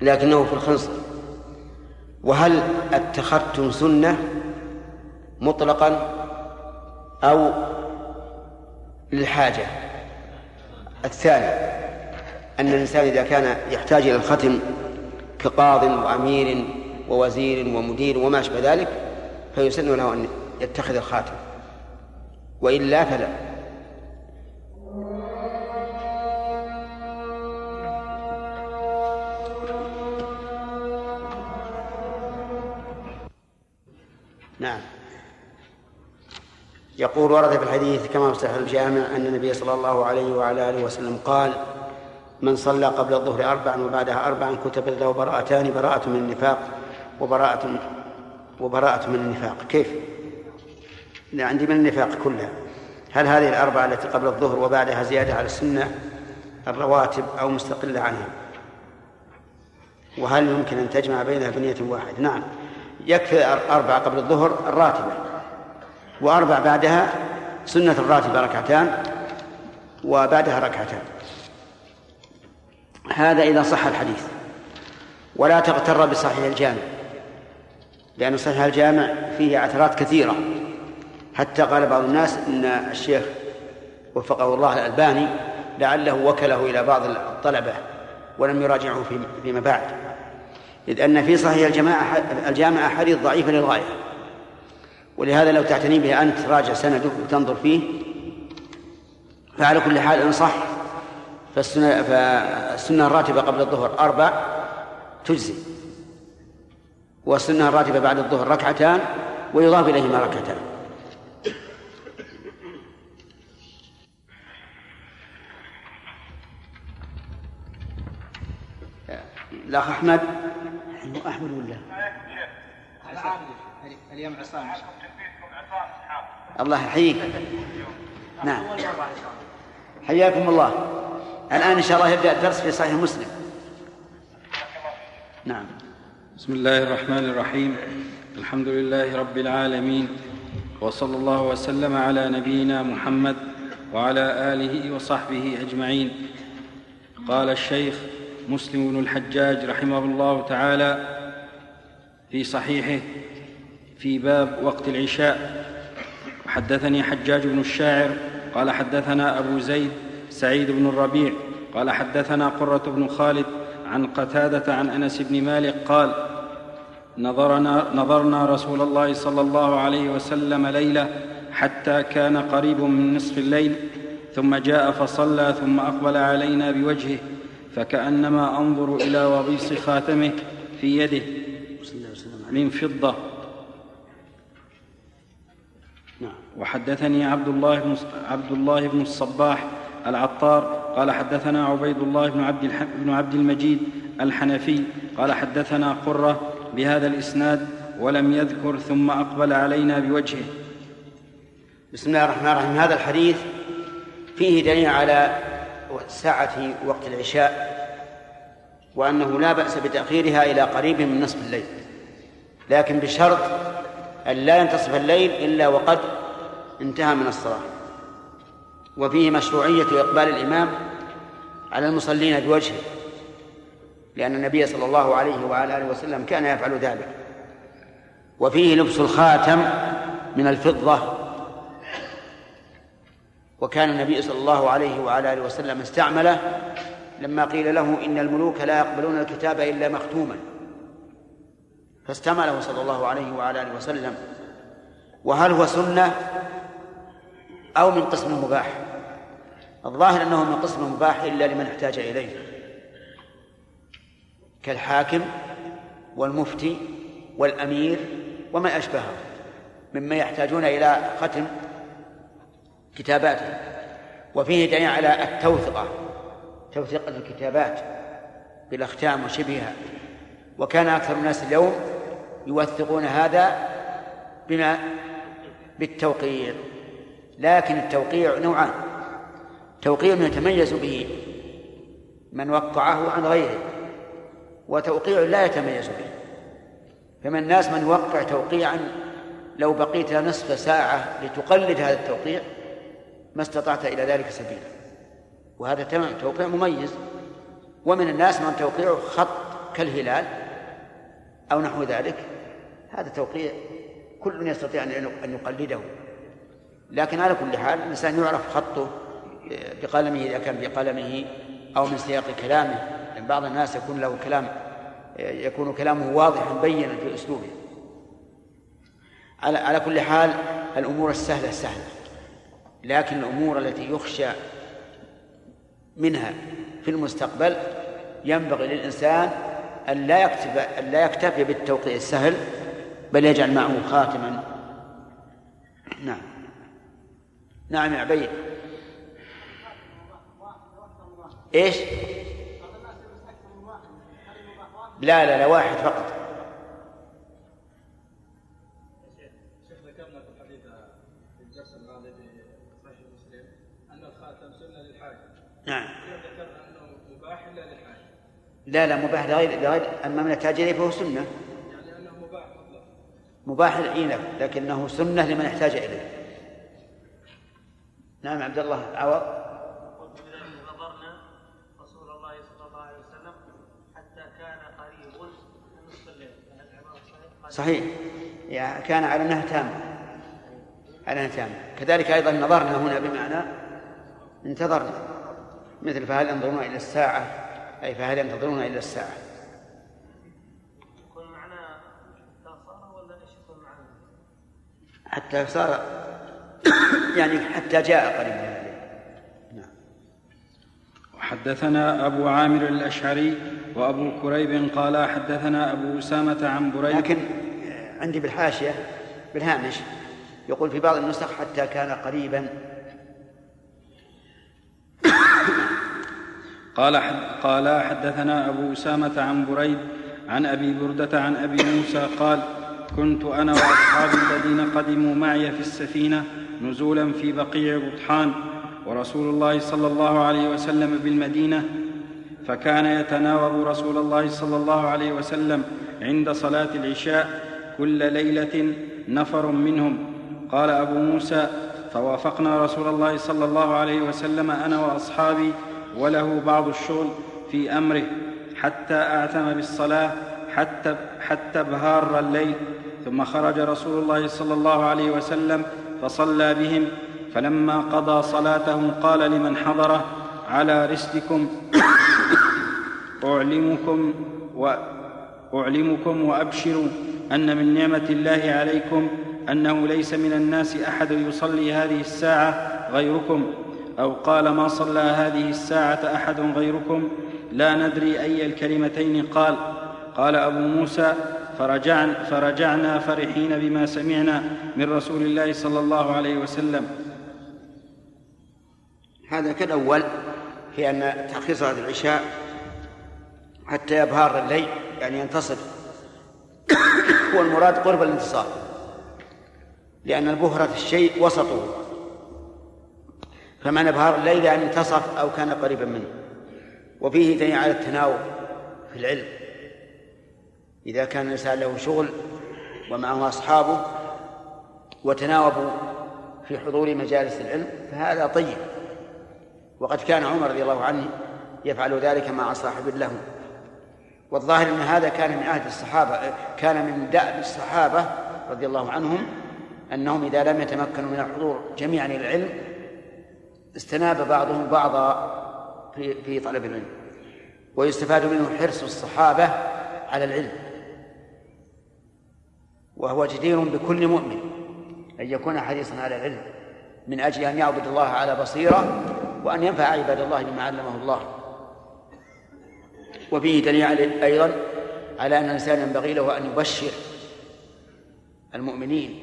لكنه في الخنصر. وهل التختم سنة مطلقا أو للحاجة؟ الثاني أن الإنسان إذا كان يحتاج إلى الختم كقاض وأمير ووزير ومدير وما أشبه ذلك فيسن له أن يتخذ الخاتم. وإلا فلا. نعم. يقول ورد في الحديث كما في الجامع أن النبي صلى الله عليه وعلى آله وسلم قال من صلى قبل الظهر أربعا وبعدها أربعا كتبت له براءتان براءة من النفاق وبراءة وبراءة من النفاق. كيف؟ عندي من النفاق كلها هل هذه الأربعة التي قبل الظهر وبعدها زيادة على السنة الرواتب أو مستقلة عنها؟ وهل يمكن أن تجمع بينها بنية واحدة؟ نعم. يكفي أربعة قبل الظهر الراتبة وأربع بعدها سنة الراتبة ركعتان وبعدها ركعتان. هذا إذا صح الحديث. ولا تغتر بصحيح الجامع لأن صحيح الجامع فيه عثرات كثيرة. حتى قال بعض الناس إن الشيخ وفقه الله الألباني لعله وكله إلى بعض الطلبة ولم يراجعه فيما بعد. إذ أن في صحيح الجماعة الجامع أحاديث ضعيفة للغاية. ولهذا لو تعتني به أنت راجع سنده وتنظر فيه فعلى كل حال إن صح فالسنة, فالسنة الراتبة قبل الظهر أربع تجزي. والسنة الراتبة بعد الظهر ركعتان ويضاف إليهما ركعتان. الأخ أحمد؟ أحمد ولا؟ اليوم عصام. الله يحييك. نعم. حياكم الله. الآن إن شاء الله يبدأ الدرس في صحيح مسلم. نعم. بسم الله الرحمن الرحيم. الحمد لله رب العالمين. وصلى الله وسلم على نبينا محمد وعلى آله وصحبه أجمعين. قال الشيخ مسلم بن الحجاج رحمه الله تعالى في صحيحه في باب وقت العشاء. حدثني حجاج بن الشاعر قال حدثنا أبو زيد سعيد بن الربيع قال حدثنا قرة بن خالد عن قتادة عن أنس بن مالك قال نظرنا, نظرنا رسول الله صلى الله عليه وسلم ليلة حتى كان قريب من نصف الليل ثم جاء فصلى ثم أقبل علينا بوجهه فكأنما أنظر إلى وبيص خاتمه في يده من فضة نعم. وحدثني عبد الله بن عبد الله بن الصباح العطار قال حدثنا عبيد الله بن عبد بن عبد المجيد الحنفي قال حدثنا قرة بهذا الإسناد ولم يذكر ثم أقبل علينا بوجهه. بسم الله الرحمن الرحيم. هذا الحديث فيه دليل على ساعة وقت العشاء وأنه لا بأس بتأخيرها إلى قريب من نصف الليل. لكن بشرط أن لا ينتصف الليل إلا وقد انتهى من الصلاة. وفيه مشروعية إقبال الإمام على المصلين بوجهه لأن النبي صلى الله عليه وعلى آله وسلم كان يفعل ذلك. وفيه لبس الخاتم من الفضة وكان النبي صلى الله عليه وعلى آله وسلم استعمله لما قيل له إن الملوك لا يقبلون الكتاب إلا مختوما. فاستعمله صلى الله عليه وعلى آله وسلم. وهل هو سنة أو من قسم المباح الظاهر أنه من قسم المباح إلا لمن احتاج إليه. كالحاكم والمفتي والأمير وما أشبهه مما يحتاجون إلى ختم كتاباته. وفيه دليل على التوثقة توثيق الكتابات بالأختام وشبهها. وكان أكثر الناس اليوم يوثقون هذا بما بالتوقيع لكن التوقيع نوعان. توقيع يتميز به من وقعه عن غيره وتوقيع لا يتميز به. فمن الناس من يوقع توقيعا لو بقيت نصف ساعة لتقلد هذا التوقيع ما استطعت إلى ذلك سبيلا. وهذا تمام توقيع مميز. ومن الناس من توقيعه خط كالهلال أو نحو ذلك هذا توقيع كل يستطيع أن يقلده. لكن على كل حال الإنسان يعرف خطه بقلمه إذا كان بقلمه أو من سياق كلامه لأن بعض الناس يكون له كلام يكون كلامه واضحا بينا في أسلوبه. على على كل حال الأمور السهلة سهلة لكن الأمور التي يخشى منها في المستقبل ينبغي للإنسان أن لا يكتب أن لا يكتفي بالتوقيع السهل بل يجعل معه خاتما. نعم. نعم يا عبيد. إيش؟ لا لا لا واحد فقط. شيخ ذكرنا في الحديث في الدرس الماضي في صحيح مسلم أن الخاتم سنة للحاج. نعم. لا لا مباح لغير لغير أما من التاجرين فهو سنة. يعني أنه مباح مطلق. مباح لكنه سنة لمن احتاج إليه. نعم عبد الله عوض نظرنا رسول الله صلى الله عليه وسلم حتى كان قريب من نصف الليل هل العبارة صحيح؟ يعني كان على انها تامه على انها تامه كذلك أيضا نظرنا هنا بمعنى انتظرنا مثل فهل ينظرون إلى الساعة؟ أي فهل ينتظرون إلى الساعة؟ يكون معنى حتى صار ولا إيش يكون معنى؟ حتى صار يعني حتى جاء قريبا حدثنا أبو عامر الأشعري وأبو كريب قال حدثنا أبو أسامة عن بريد لكن عندي بالحاشية بالهامش يقول في بعض النسخ حتى كان قريبا. قال قال حدثنا أبو أسامة عن بريد عن أبي بردة عن أبي موسى قال كنت أنا وأصحابي الذين قدموا معي في السفينة نزولا في بقيع بطحان ورسول الله صلى الله عليه وسلم بالمدينة فكان يتناوب رسول الله صلى الله عليه وسلم عند صلاة العشاء كل ليلة نفر منهم. قال أبو موسى فوافقنا رسول الله صلى الله عليه وسلم أنا وأصحابي وله بعض الشغل في أمره حتى أعتم بالصلاة حتى حتى ابهار الليل ثم خرج رسول الله صلى الله عليه وسلم فصلى بهم. فلما قضى صلاته قال لمن حضره على رسلكم أعلمكم وأعلمكم وأبشروا. أن من نعمة الله عليكم أنه ليس من الناس أحد يصلي هذه الساعة غيركم أو قال ما صلى هذه الساعة أحد غيركم؟ لا ندري أي الكلمتين. قال قال أبو موسى فرجعنا, فرجعنا فرحين بما سمعنا من رسول الله صلى الله عليه وسلم. هذا كالأول في أن تأخير صلاة العشاء حتى يبهار الليل يعني ينتصف هو المراد قرب الانتصاف لأن البهرة الشيء وسطه. فمعنى ابهار الليل يعني انتصف أو كان قريبا منه. وفيه دليل على التناوب في العلم. إذا كان الإنسان له شغل ومعه أصحابه وتناوبوا في حضور مجالس العلم فهذا طيب. وقد كان عمر رضي الله عنه يفعل ذلك مع صاحب له. والظاهر إن هذا كان من عهد الصحابة كان من دأب الصحابة رضي الله عنهم أنهم إذا لم يتمكنوا من الحضور جميعا العلم استناب بعضهم بعضا في في طلب العلم ويستفاد منه حرص الصحابة على العلم. وهو جدير بكل مؤمن أن يكون حريصا على العلم من أجل أن يعبد الله على بصيرة وأن ينفع عباد الله بما علمه الله. وفيه دليل أيضا على أن الإنسان ينبغي له أن يبشر المؤمنين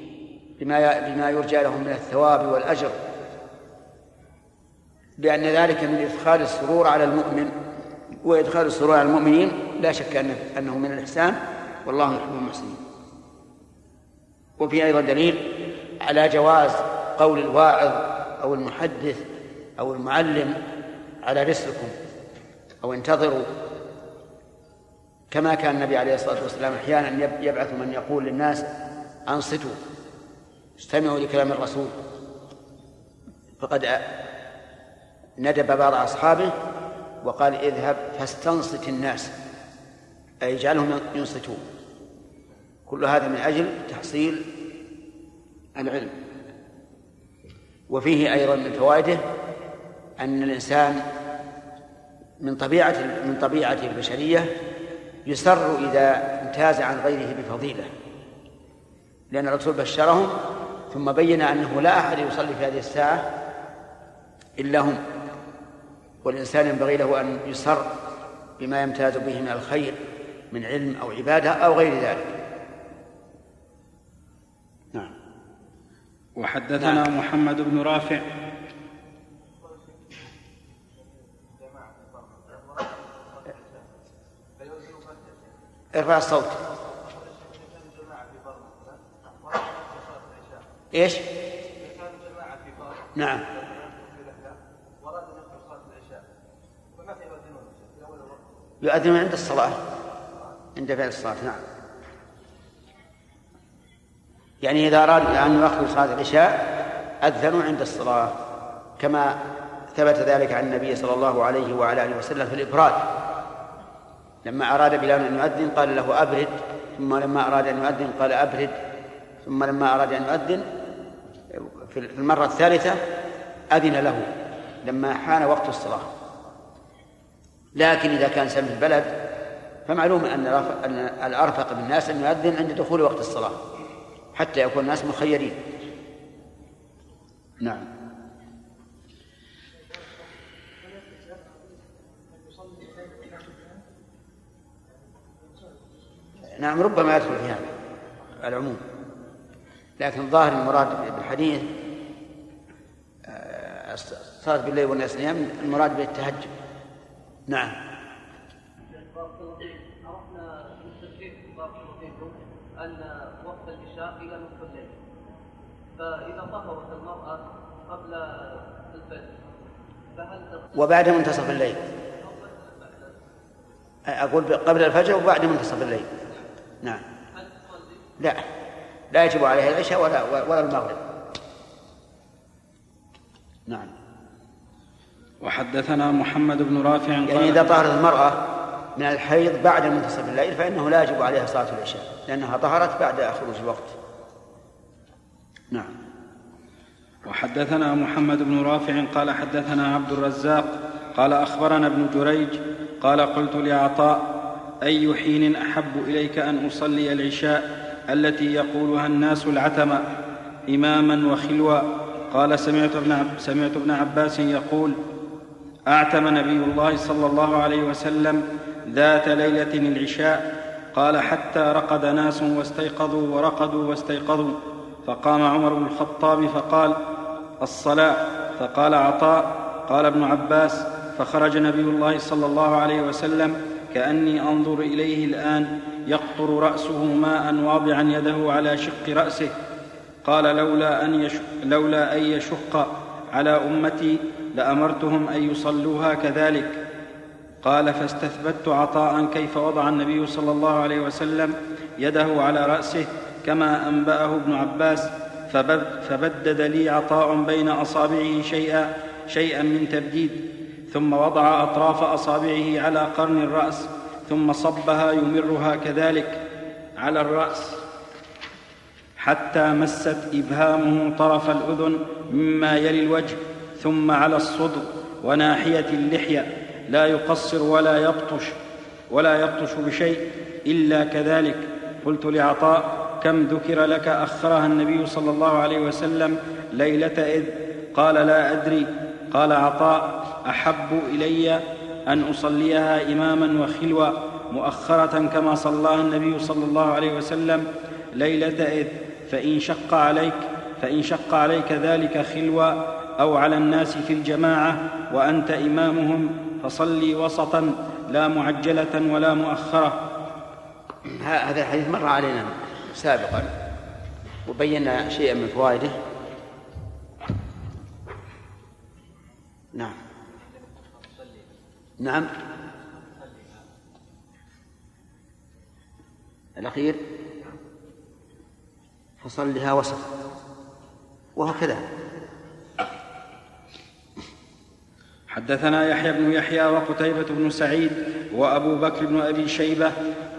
بما بما يرجى لهم من الثواب والأجر بأن ذلك من إدخال السرور على المؤمن وإدخال السرور على المؤمنين لا شك أنه أنه من الإحسان والله يحب المحسنين. وفي أيضا دليل على جواز قول الواعظ أو المحدث أو المعلم على رسلكم أو انتظروا كما كان النبي عليه الصلاة والسلام أحيانا يبعث من يقول للناس أنصتوا استمعوا لكلام الرسول. فقد ندب بعض أصحابه وقال اذهب فاستنصت الناس أي اجعلهم ينصتون. كل هذا من أجل تحصيل العلم. وفيه أيضا من فوائده أن الإنسان من طبيعة من طبيعته البشرية يسر إذا امتاز عن غيره بفضيلة لأن الرسول بشرهم ثم بين أنه لا أحد يصلي في هذه الساعة إلا هم والإنسان ينبغي له أن يسر بما يمتاز به من الخير من علم أو عبادة أو غير ذلك. نعم. وحدثنا نعم. محمد بن رافع. ارفع الصوت؟ إيش؟ نعم. يؤذن عند الصلاة. عند فعل الصلاة نعم. يعني إذا أراد أن يؤخر صلاة العشاء أذنوا عند الصلاة. كما ثبت ذلك عن النبي صلى الله عليه وعلى آله وسلم في الإبراد. لما أراد بلال أن يؤذن قال له أبرد ثم لما أراد أن يؤذن قال أبرد ثم لما أراد أن يؤذن في المرة الثالثة أذن له لما حان وقت الصلاة. لكن إذا كان سلم البلد فمعلوم أن الأرفق بالناس أن يؤذن عند دخول وقت الصلاة حتى يكون الناس مخيرين. نعم. نعم ربما يدخل في هذا العموم. لكن ظاهر المراد بالحديث الصلاة آه، بالليل والناس نيام المراد بالتهجد. نعم. عرفنا من أن وقت العشاء نصف الليل. فإذا طهرت المرأة قبل الفجر فهل وبعد منتصف الليل؟ أقول قبل الفجر وبعد منتصف الليل. نعم. لا. لا يجب عليها العشاء ولا ولا المغرب. نعم. وحدثنا محمد بن رافع يعني إذا طهرت المرأة من الحيض بعد منتصف الليل فإنه لا يجب عليها صلاة العشاء لأنها طهرت بعد خروج الوقت. نعم. وحدثنا محمد بن رافع قال حدثنا عبد الرزاق قال أخبرنا ابن جريج قال قلت لعطاء أي حين أحب إليك أن أصلي العشاء التي يقولها الناس العتمه إماما وخلوا قال سمعت ابن, عب سمعت ابن عباس يقول أعتم نبي الله صلى الله عليه وسلم ذات ليلة العشاء قال حتى رقد ناس واستيقظوا ورقدوا واستيقظوا. فقام عمر بن الخطاب فقال الصلاة. فقال عطاء. قال ابن عباس فخرج نبي الله صلى الله عليه وسلم كأني أنظر إليه الآن يقطر رأسه ماء واضعا يده على شق رأسه. قال لولا أن يشق, لولا أن يشق على أمتي لأمرتهم أن يصلوها كذلك. قال فاستثبت عطاء كيف وضع النبي صلى الله عليه وسلم يده على رأسه كما أنبأه ابن عباس. فبدد لي عطاء بين أصابعه شيئا شيئا من تبديد. ثم وضع أطراف أصابعه على قرن الرأس ثم صبها يمرها كذلك على الرأس. حتى مست إبهامه طرف الأذن مما يلي الوجه ثم على الصدر وناحية اللحية. لا يقصر ولا يبطش ولا يبطش بشيء إلا كذلك. قلت لعطاء كم ذكر لك أخرها النبي صلى الله عليه وسلم ليلة إذ؟ قال لا أدري. قال عطاء أحب إلي أن أصليها إماما وخلوة مؤخرة كما صلاها النبي صلى الله عليه وسلم ليلة إذ فإن شق عليك فإن شق عليك ذلك خلوة أو على الناس في الجماعة وأنت إمامهم فصلي وسطا لا معجلة ولا مؤخرة. هذا الحديث مر علينا سابقا وبينا شيئا من فوائده. نعم. نعم. الأخير. فصلها وسط. وهكذا. حدثنا يحيى بن يحيى وقتيبة بن سعيد وأبو بكر بن أبي شيبة.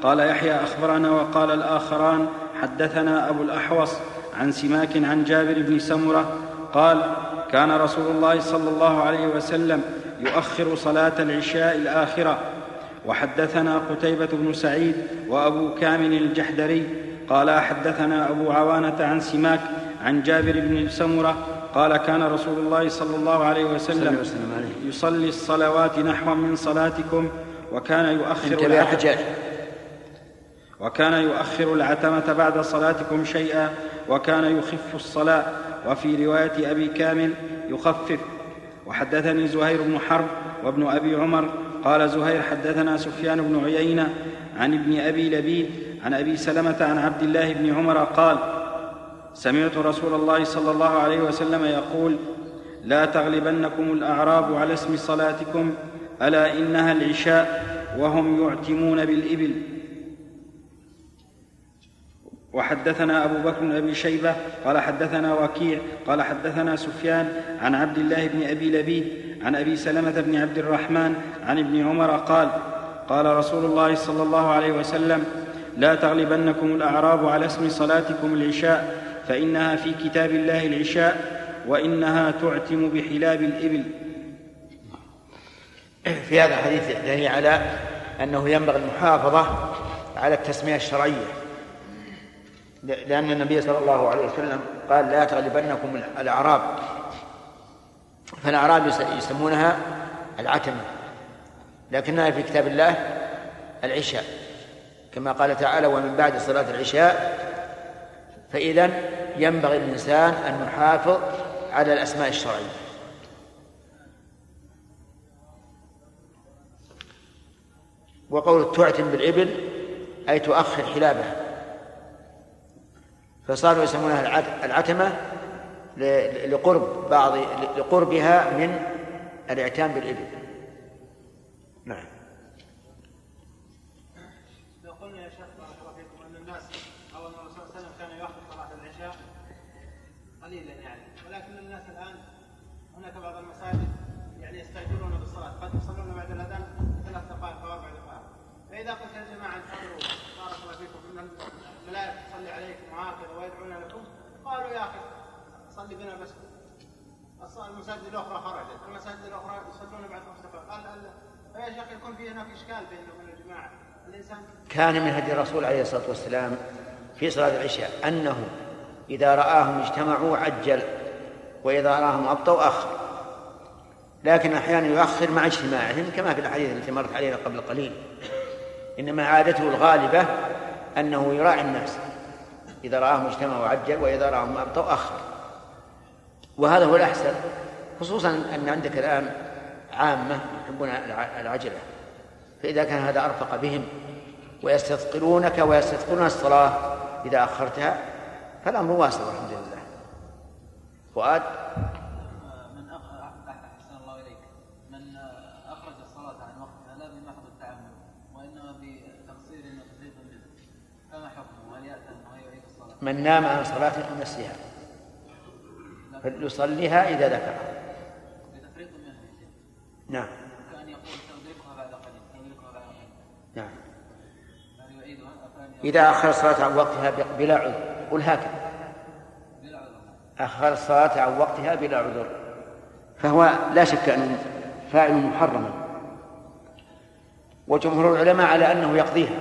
قال يحيى أخبرنا وقال الآخران حدثنا أبو الأحوص عن سماك عن جابر بن سمرة قال كان رسول الله صلى الله عليه وسلم يؤخر صلاة العشاء الآخرة. وحدثنا قتيبة بن سعيد وأبو كامل الجحدري قال حدثنا أبو عوانة عن سماك عن جابر بن سمرة قال كان رسول الله صلى الله عليه وسلم يصلي الصلوات نحو من صلاتكم وكان يؤخر العتمة وكان يؤخر العتمة بعد صلاتكم شيئا وكان يخف الصلاة. وفي رواية أبي كامل يخفف وحدثني زهير بن حرب وابن أبي عمر قال زهير حدثنا سفيان بن عيينة عن ابن أبي لبيد عن أبي سلمة عن عبد الله بن عمر قال سمعت رسول الله صلى الله عليه وسلم يقول لا تغلبنكم الأعراب على اسم صلاتكم ألا إنها العشاء وهم يعتمون بالإبل. وحدثنا أبو بكر بن أبي شيبة قال حدثنا وكيع قال حدثنا سفيان عن عبد الله بن أبي لبيد عن أبي سلمة بن عبد الرحمن عن ابن عمر قال قال رسول الله صلى الله عليه وسلم لا تغلبنكم الأعراب على اسم صلاتكم العشاء فإنها في كتاب الله العشاء وإنها تعتم بحلاب الإبل. في هذا الحديث دليل على أنه ينبغي المحافظة على التسمية الشرعية. لأن النبي صلى الله عليه وسلم قال لا تغلبنكم الأعراب. فالأعراب يسمونها العتمة لكنها في كتاب الله العشاء. كما قال تعالى ومن بعد صلاة العشاء فإذا ينبغي الإنسان أن يحافظ على الأسماء الشرعية. وقول تعتم بالإبل أي تؤخر حلابها. فصاروا يسمونها العتمة لقرب بعض لقربها من الإعتام بالإبل نعم صلي بنا بس المساجد الاخرى خرجت المساجد الاخرى يصلون بعد خمس دقائق قال فيا شيخ يكون في هناك اشكال بينه وبين الجماعه الانسان كان من هدي الرسول عليه الصلاة والسلام في صلاة العشاء أنه إذا رآهم اجتمعوا عجل وإذا رآهم ابطوا أخر. لكن أحيانا يؤخر مع اجتماعهم كما في الأحاديث التي مرت علينا قبل قليل. إنما عادته الغالبة أنه يراعي الناس إذا رآهم اجتمعوا عجل وإذا رآهم ابطوا أخر. وهذا هو الأحسن خصوصا أن عندك الآن عامة يحبون العجلة فإذا كان هذا أرفق بهم ويستثقلونك ويستثقلون الصلاة إذا أخرتها فالأمر واسع والحمد لله. فؤاد؟ من أحسن الله إليك. من أخرج الصلاة عن وقتها لا بمحض التعمد وإنما بتقصير وتفريط منه. فما حكمه؟ هل يأتم ويعيد الصلاة؟ من نام عن صلاة نسيها. فليصليها إذا ذكرها. نعم. إذا أخر الصلاة عن وقتها بلا عذر. قل هكذا. أخر الصلاة عن وقتها بلا عذر. فهو لا شك أنه فاعل محرما وجمهور العلماء على أنه يقضيها.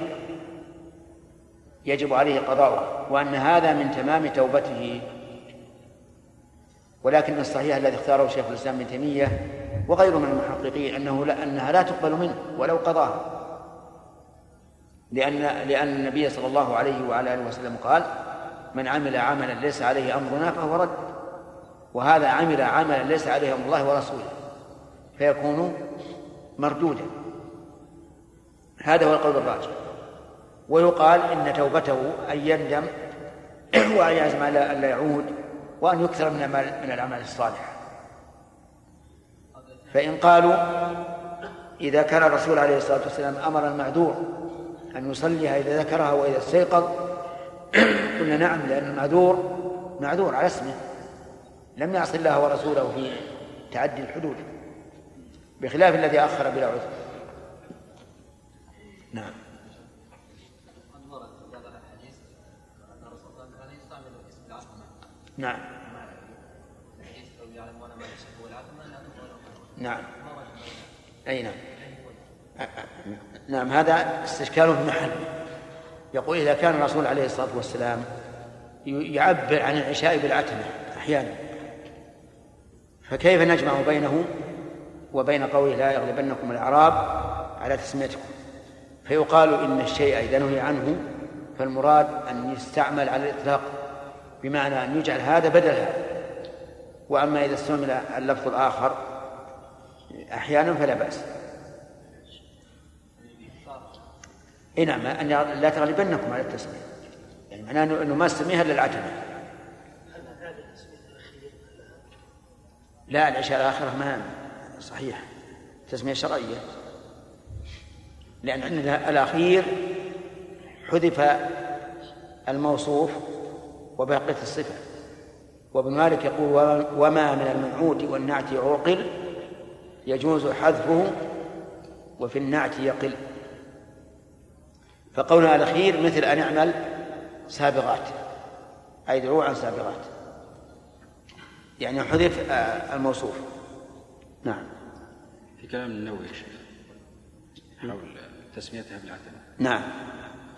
يجب عليه قضاؤها. وأن هذا من تمام توبته. ولكن الصحيح الذي اختاره شيخ الإسلام ابن تيمية وغيره من المحققين أنه لا أنها لا تقبل منه ولو قضاها. لأن لأن النبي صلى الله عليه وعلى آله وسلم قال من عمل عملا ليس عليه أمرنا فهو رد. وهذا عمل عملا ليس عليه أمر الله ورسوله فيكون مردودا. هذا هو القول الراجح. ويقال إن توبته أن يندم وأن يعزم على أن لا يعود وأن يكثر من من الأعمال الصالحة. فإن قالوا إذا كان الرسول عليه الصلاة والسلام أمر المعذور أن يصليها إذا ذكرها وإذا استيقظ. قلنا نعم لأن المعذور معذور على اسمه. لم يعص الله ورسوله في تعدي الحدود بخلاف الذي أخر بلا عذر. نعم. نعم. نعم. أي نعم. نعم هذا استشكال في محل. يقول إذا كان الرسول عليه الصلاة والسلام يعبر عن العشاء بالعتمة أحيانا فكيف نجمع بينه وبين قوله لا يغلبنكم الأعراب على تسميتكم؟ فيقال إن الشيء إذا نهي عنه فالمراد أن يستعمل على الإطلاق بمعنى أن يجعل هذا بدل هذا وأما إذا استعمل اللفظ الآخر أحيانا فلا بأس. اي نعم ان لا تغلبنكم على التسمية. يعني معناه انه ما استميها إلا العتمه لا العشاء الاخره ما صحيح. تسمية شرعية. لأن عندنا الأخير حذف الموصوف وبقيت الصفة. وابن مالك يقول وما من المنعوت والنعت عوقل يجوز حذفه وفي النعت يقل. فقولنا الأخير مثل أن يعمل سابغات أي دروعا سابغات. يعني حذف آه، الموصوف. نعم. في كلام النووي يا شيخ حول تسميتها بالعتمة نعم.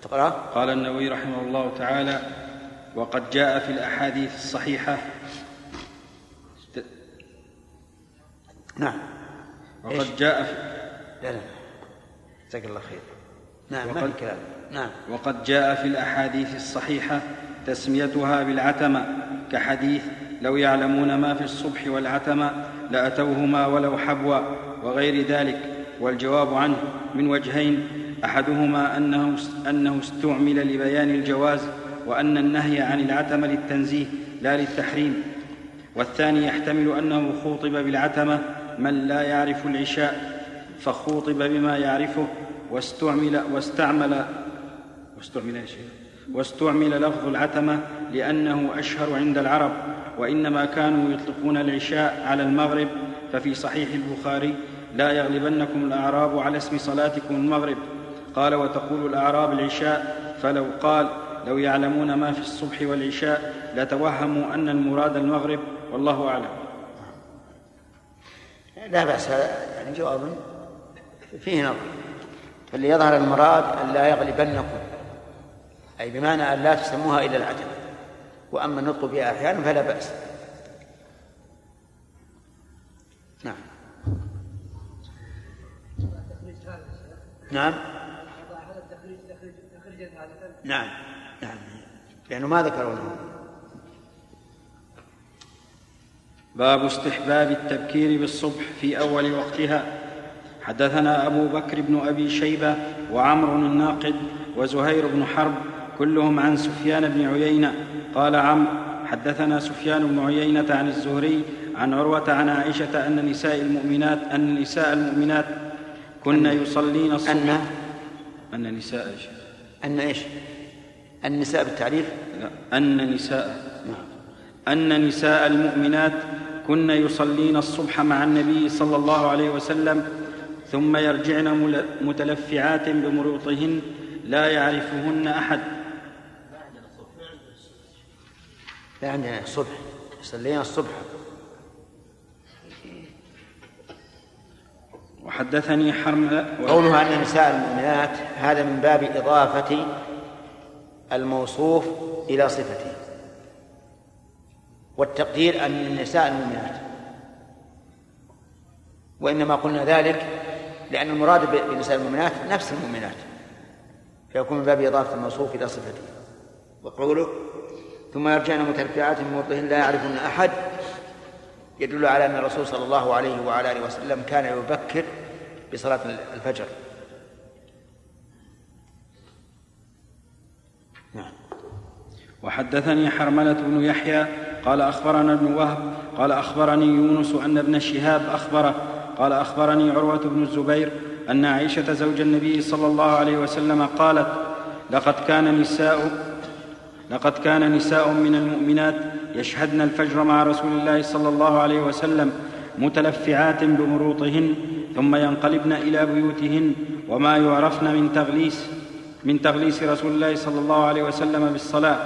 تقرأ. قال النووي رحمه الله تعالى وقد جاء في الأحاديث الصحيحة. نعم. وقد جاء في لا لا. جزاك الله خير. نعم وقد, كلام. نعم. وقد جاء في الأحاديث الصحيحة تسميتها بالعتمة كحديث لو يعلمون ما في الصبح والعتمة لأتوهما ولو حبوا وغير ذلك والجواب عنه من وجهين أحدهما أنه, أنه استعمل لبيان الجواز وأن النهي عن العتمة للتنزيه لا للتحريم والثاني يحتمل أنه خوطب بالعتمة من لا يعرف العشاء فخوطب بما يعرفه واستعمل واستعمل واستعمل يا واستعمل لفظ العتمة لأنه أشهر عند العرب وإنما كانوا يطلقون العشاء على المغرب ففي صحيح البخاري لا يغلبنكم الأعراب على اسم صلاتكم المغرب. قال وتقول الأعراب العشاء فلو قال لو يعلمون ما في الصبح والعشاء لتوهموا أن المراد المغرب. والله أعلم. لا بأس يعني جواب فيه نظر. فاللي يظهر المراد أن لا يغلبنكم. أي بمعنى أن لا تسموها إلا العتمة وأما النطق بها أحيانا فلا بأس. نعم. نعم. نعم. نعم. لأنه ما ذكرونه باب استحباب التبكير بالصبح في أول وقتها. حدثنا أبو بكر بن أبي شيبة وعمر الناقد وزهير بن حرب كلهم عن سفيان بن عيينة قال عمرو حدثنا سفيان بن عيينة عن الزهري عن عروة عن عائشة أن نساء المؤمنات أن نساء المؤمنات كن يصلين الصبح أن أن نساء إيش؟ أن إيش؟ النساء بالتعريف؟ لا أن نساء أن نساء المؤمنات كن يصلين الصبح مع النبي صلى الله عليه وسلم ثم يرجعن متلفعات بمروطهن لا يعرفهن أحد. لا عندنا الصبح صلينا الصبح. وحدثني حرملة قولها أن نساء المؤمنات هذا من باب إضافة الموصوف إلى صفته. والتقدير أن النساء المؤمنات. وإنما قلنا ذلك لأن المراد بنساء المؤمنات نفس المؤمنات. فيكون باب إضافة الموصوف إلى صفته. وقوله ثم يرجعن متلفعات من مرضهن لا يعرفن أحد يدل على أن الرسول صلى الله عليه وعلى آله وسلم كان يبكر بصلاة الفجر. وحدثني حرملة بن يحيى قال أخبرنا ابن وهب قال أخبرني يونس أن ابن شهاب أخبره قال أخبرني عروة بن الزبير أن عائشة زوج النبي صلى الله عليه وسلم قالت لقد كان نساء لقد كان نساء من المؤمنات يشهدن الفجر مع رسول الله صلى الله عليه وسلم متلفعات بمروطهن ثم ينقلبن إلى بيوتهن وما يعرفن من تغليس من تغليس رسول الله صلى الله عليه وسلم بالصلاة.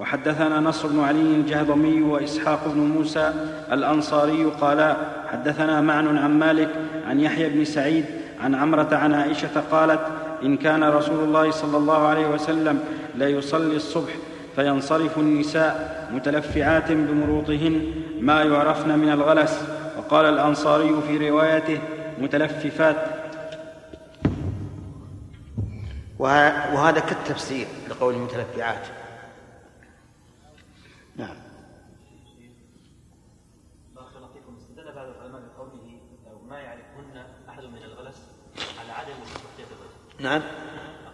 وحدثنا نصر بن علي الجهضمي وإسحاق بن موسى الأنصاري قالا حدثنا معن عن مالك عن يحيى بن سعيد عن عمرة عن عائشة قالت إن كان رسول الله صلى الله عليه وسلم ليصلي الصبح فينصرف النساء متلفعات بمروطهن ما يعرفن من الغلس. وقال الأنصاري في روايته متلففات. وه- وهذا كالتفسير لقول المتلفعات. نعم بارك الله فيكم استدل بعض العلماء بقوله ما يعرفهن أحد من الغلس على عدم وجود تغطية الوجه. نعم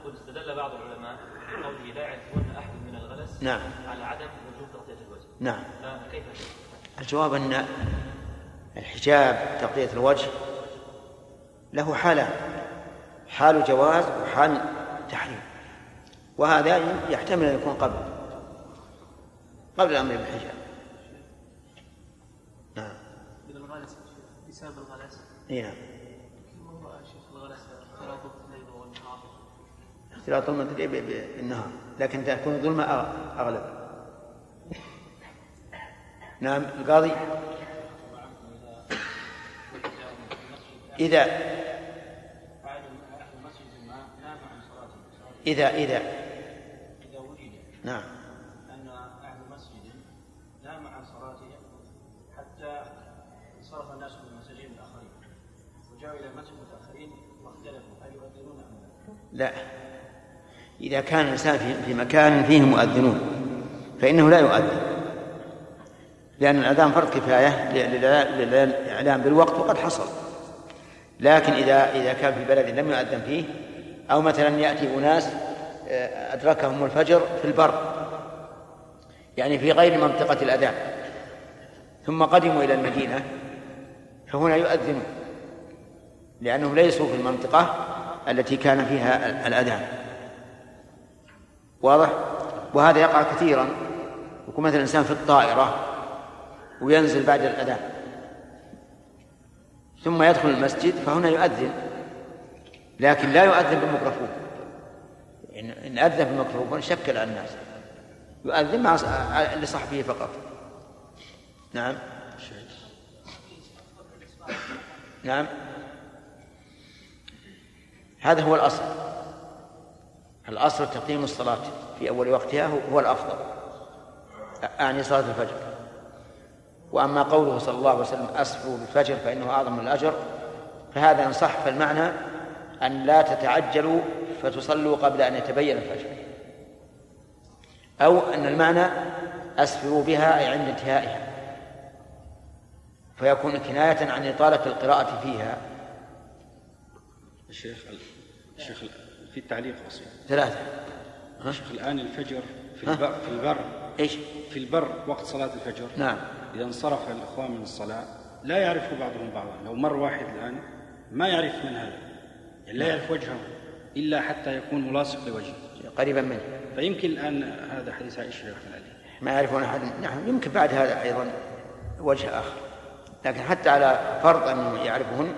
أقول استدل بعض العلماء بقوله لا يعرفهن أحد من الغلس نعم. على عدم وجود تغطية الوجه. نعم. فكيف؟ الجواب أن الحجاب تغطية الوجه له حالان حال جواز وحال تحريم وهذا يحتمل أن يكون قبل قبل الأمر بالحجاب نعم. من الغلس بسبب الغلس اي نعم ما هو شيخ الغلس اختلاط الليل والنهار. اختلاط المدري ب- ب- بالنهار. لكن تكون الظلمة أغ- أغلب. نعم القاضي. إذا. إذا إذا. إذا وجد. نعم أن أهل مسجد نام عن صلاته حتى انصرف الناس من المساجين الآخرين وجاءوا لا؟ لا إذا كان الإنسان في- مكان فيه مؤذنون فإنه لا يؤذن. لأن الأذان فرض كفاية للإعلام بالوقت وقد حصل. لكن إذا إذا كان في بلد لم يؤذن فيه أو مثلا يأتي أناس آه، أدركهم الفجر في البر يعني في غير منطقة الأذان ثم قدموا إلى المدينة فهنا يؤذنون. لأنهم ليسوا في المنطقة التي كان فيها ال- الأذان. واضح؟ وهذا يقع كثيرا. يكون مثلا الإنسان في الطائرة وينزل بعد الأذان. ثم يدخل المسجد فهنا يؤذن. لكن لا يؤذن بالميكروفون. إن إن أذن بالميكروفون شكل على الناس. يؤذن مع على- لصحبه فقط. نعم. نعم. هذا هو الأصل. الأصل تقديم الصلاة في أول وقتها هو- الأفضل. أعني صلاة الفجر. وأما قوله صلى الله عليه وسلم أسفروا بالفجر فإنه أعظم الأجر فهذا إن صح فالمعنى أن لا تتعجلوا فتصلوا قبل أن يتبين الفجر. أو أن المعنى أسفروا بها أي عند انتهائها. فيكون كناية عن إطالة القراءة فيها. الشيخ الشيخ في التعليق بسيط ثلاثة. الشيخ الآن الفجر في؟ البر في البر. إيش؟ في البر وقت صلاة الفجر. نعم. إذا انصرف الإخوان من الصلاة لا يعرف بعضهم بعضا. لو مر واحد الآن ما يعرف من هذا. يعني لا نعم. يعرف وجهه إلا حتى يكون ملاصق لوجهه. قريبا منه. فيمكن الآن هذا حديث عائشة يحمل عليه ما يعرفون أحد. نعم يمكن بعد هذا أيضا وجه آخر. لكن حتى على فرض أنه يعرفهن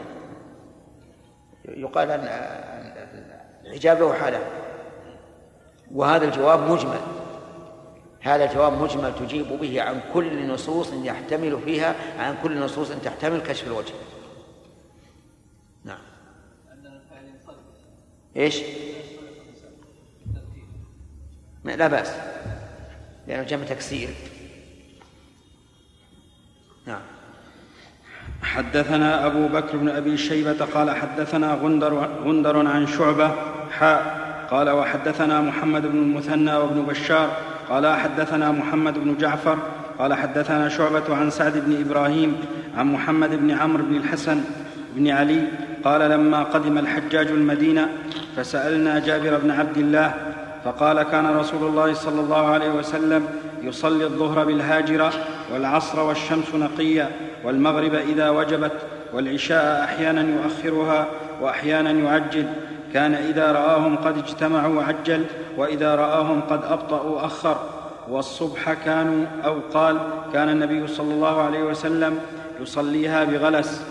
يقال أن الحجاب له حالة. وهذا الجواب مجمل. هذا الجواب مجمل تجيب به عن كل نصوص يحتمل فيها عن كل نصوص تحتمل كشف الوجه. نعم. إيش؟ لا بأس. لأنه جمع تكسير. نعم. حدثنا أبو بكر بن أبي شيبة قال حدثنا غندر, غندر عن شعبة حاء قال وحدثنا محمد بن المثنى وابن بشار. قال حدثنا محمد بن جعفر. قال حدثنا شعبة عن سعد بن إبراهيم عن محمد بن عمرو بن الحسن بن علي. قال لما قدم الحجاج المدينة فسألنا جابر بن عبد الله فقال كان رسول الله صلى الله عليه وسلم يصلي الظهر بالهاجرة والعصر والشمس نقية والمغرب إذا وجبت والعشاء أحيانا يؤخرها وأحيانا يعجل. كان إذا رآهم قد اجتمعوا عجل وإذا رآهم قد أبطأوا أخر. والصبح كانوا أو قال كان النبي صلى الله عليه وسلم يصليها بغلس.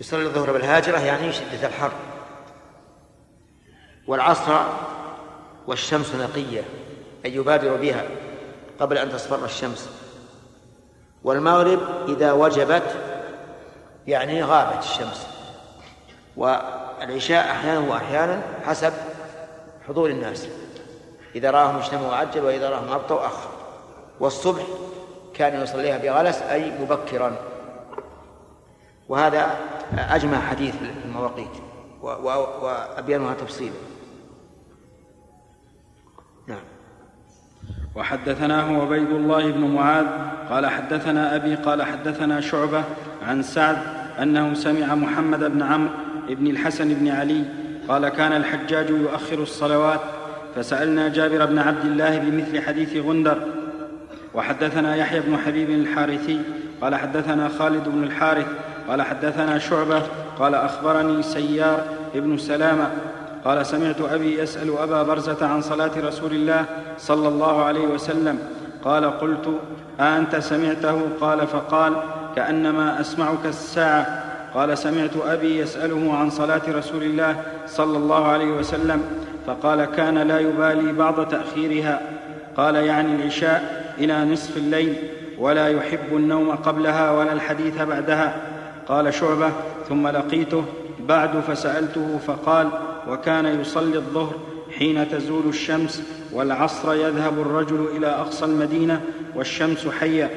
يصلي الظهر بالهاجرة يعني شدة الحر. والعصر والشمس نقية أي يبادر بها قبل أن تصفر الشمس. والمغرب إذا وجبت يعني غابت الشمس. والعشاء أحيانا وأحيانا حسب حضور الناس. إذا راهم اجتمعوا عجل وإذا راهم أبطوا أخر. والصبح كان يصليها بغلس أي مبكرا. وهذا أجمع حديث المواقيت وأبينها تفصيلا. نعم. وحدثناه عبيد الله بن معاذ قال حدثنا أبي قال حدثنا شعبة عن سعد أنه سمع محمد بن عمرو بن الحسن بن علي قال كان الحجاج يؤخر الصلوات فسألنا جابر بن عبد الله بمثل حديث غندر وحدثنا يحيى بن حبيب الحارثي قال حدثنا خالد بن الحارث قال حدثنا شعبة قال أخبرني سيار ابن سلامة قال سمعت أبي يسأل أبا برزة عن صلاة رسول الله صلى الله عليه وسلم قال قلت أأنت سمعته؟ قال فقال كأنما أسمعك الساعة. قال سمعت أبي يسأله عن صلاة رسول الله صلى الله عليه وسلم فقال كان لا يبالي بعض تأخيرها. قال يعني العشاء إلى نصف الليل ولا يحب النوم قبلها ولا الحديث بعدها. قال شعبة ثم لقيته بعد فسألته فقال وكان يصلي الظهر حين تزول الشمس والعصر يذهب الرجل إلى أقصى المدينة والشمس حية.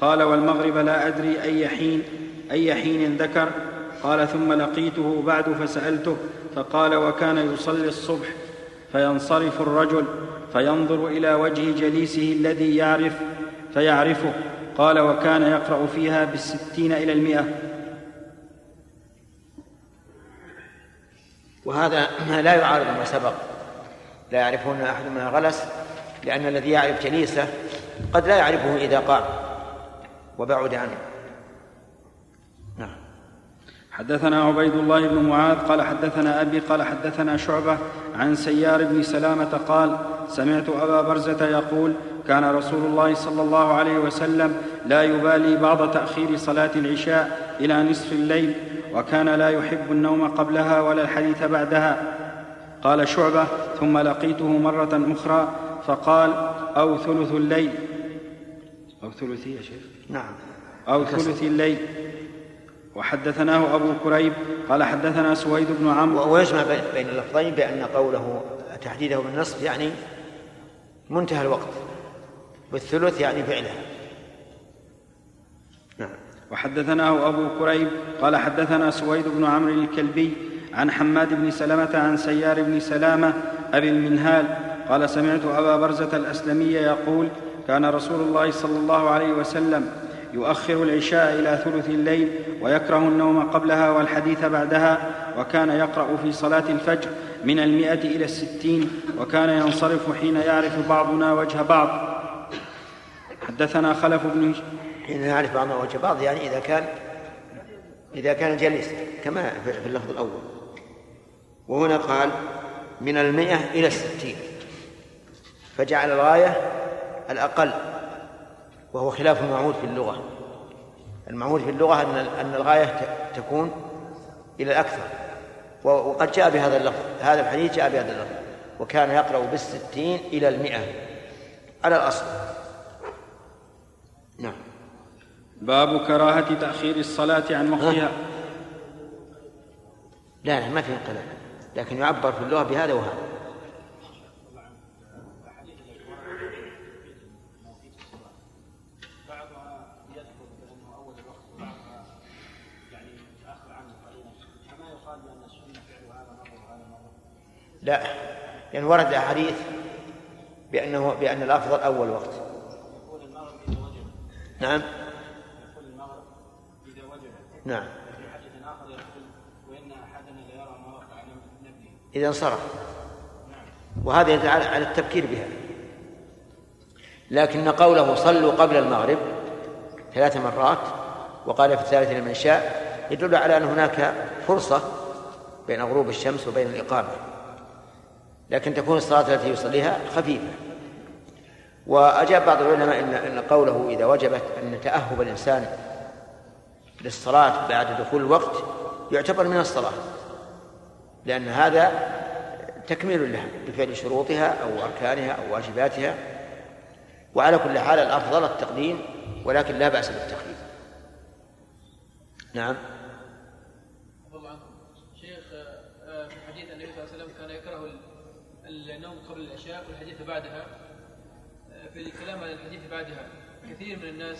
قال والمغرب لا أدري أي حين أي حين ذكر؟ قال ثم لقيته بعد فسألته فقال وكان يصلي الصبح فينصرف الرجل فينظر إلى وجه جليسه الذي يعرف فيعرفه. قال وكان يقرأ فيها بالستين إلى المئة. وهذا لا يعارض ما سبق. لا يعرفون أحد من غلس لأن الذي يعرف جليسه قد لا يعرفه إذا قام وبعد عنه. حدثنا عبيد الله بن معاذ قال حدثنا أبي قال حدثنا شعبة عن سيار بن سلامة قال سمعت أبا برزة يقول كان رسول الله صلى الله عليه وسلم لا يبالي بعض تأخير صلاة العشاء إلى نصف الليل وكان لا يحب النوم قبلها ولا الحديث بعدها. قال شعبة ثم لقيته مرة أخرى فقال أو ثلث الليل. أو ثلثي يا شيخ؟ نعم. أو ثلث الليل. وحدثناه أبو كريب قال حدثنا سويد بن عمرو. ويجمع بين اللفظين بأن قوله تحديده بالنصف يعني منتهى الوقت والثلث يعني فعلها نعم. وحدثناه أبو كريب قال حدثنا سويد بن عمرو الكلبي عن حماد بن سلمة عن سيار بن سلامة أبي المنهال قال سمعت أبا برزة الأسلمي يقول كان رسول الله صلى الله عليه وسلم يؤخر العشاء إلى ثلث الليل ويكره النوم قبلها والحديث بعدها وكان يقرأ في صلاة الفجر من المئة إلى الستين وكان ينصرف حين يعرف بعضنا وجه بعض. حدثنا خلف بن حين يعرف بعضنا وجه بعض يعني إذا كان إذا كان جليس كما في اللفظ الأول. وهنا قال من المئة إلى الستين فجعل الغاية الأقل. وهو خلاف المعهود في اللغة. المعهود في اللغة أن أن الغاية تكون إلى الأكثر. وقد جاء بهذا اللفظ. هذا الحديث جاء بهذا اللفظ. وكان يقرأ بالستين إلى المئة. على الأصل. نعم. باب كراهة تأخير الصلاة عن وقتها. لا لا ما في انقلاب. لكن يعبر في اللغة بهذا وهذا. لا لأن ورد أحاديث بأنه بأن الأفضل أول وقت. نعم. نعم. إذا انصرف. وهذا يدل على التبكير بها. لكن قوله صلوا قبل المغرب ثلاث مرات وقال في الثالثة لمن شاء يدل على أن هناك فرصة بين غروب الشمس وبين الإقامة. لكن تكون الصلاة التي يصليها خفيفة. وأجاب بعض العلماء إن أن قوله إذا وجبت أن تأهب الإنسان للصلاة بعد دخول الوقت يعتبر من الصلاة لأن هذا تكميل لها بفعل شروطها أو أركانها أو واجباتها. وعلى كل حال الأفضل التقديم ولكن لا بأس بالتخفيف نعم الله عنكم شيخ آه، في حديث النبي صلى الله عليه وسلم كان يكره ال- النوم قبل العشاء والحديث بعدها آه، في الكلام عن الحديث بعدها كثير من الناس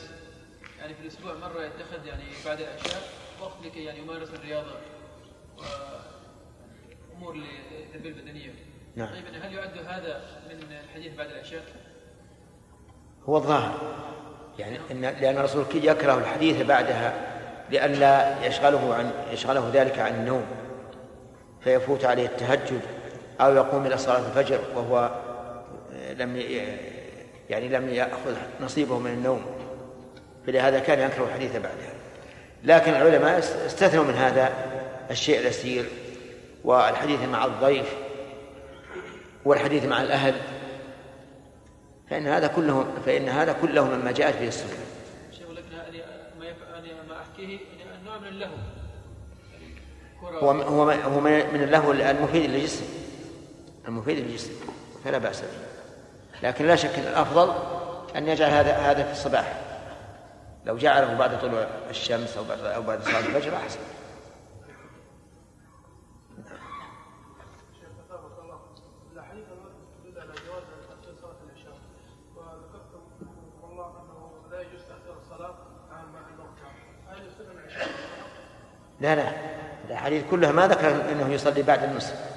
يعني في الأسبوع مرة يتخذ يعني بعد العشاء وقت لكي يعني يمارس الرياضة وأمور للتربيه البدنية نعم. طيب هل يعد هذا من الحديث بعد العشاء؟ هو الظاهر يعني إن لأن الرسول يكره الحديث بعدها لئلا يشغله عن يشغله ذلك عن النوم فيفوت عليه التهجد أو يقوم إلى صلاة الفجر وهو لم ي- يعني لم يأخذ نصيبه من النوم. فلهذا كان يكره الحديث بعدها لكن العلماء استثنوا من هذا الشيء اليسير والحديث مع الضيف والحديث مع الأهل. فإن هذا كله فإن هذا كله مما جاءت به السنة. شيخ لكن هذه ما نوع من اللهو. هو هو من اللهو المفيد للجسم. المفيد للجسم فلا بأس به. لكن لا شك أن الأفضل أن يجعل هذا هذا في الصباح. لو جعله بعد طلوع الشمس أو بعد أو بعد صلاة الفجر أحسن. لا لا. الأحاديث كلها ما ذكر أنه يصلي بعد النصف.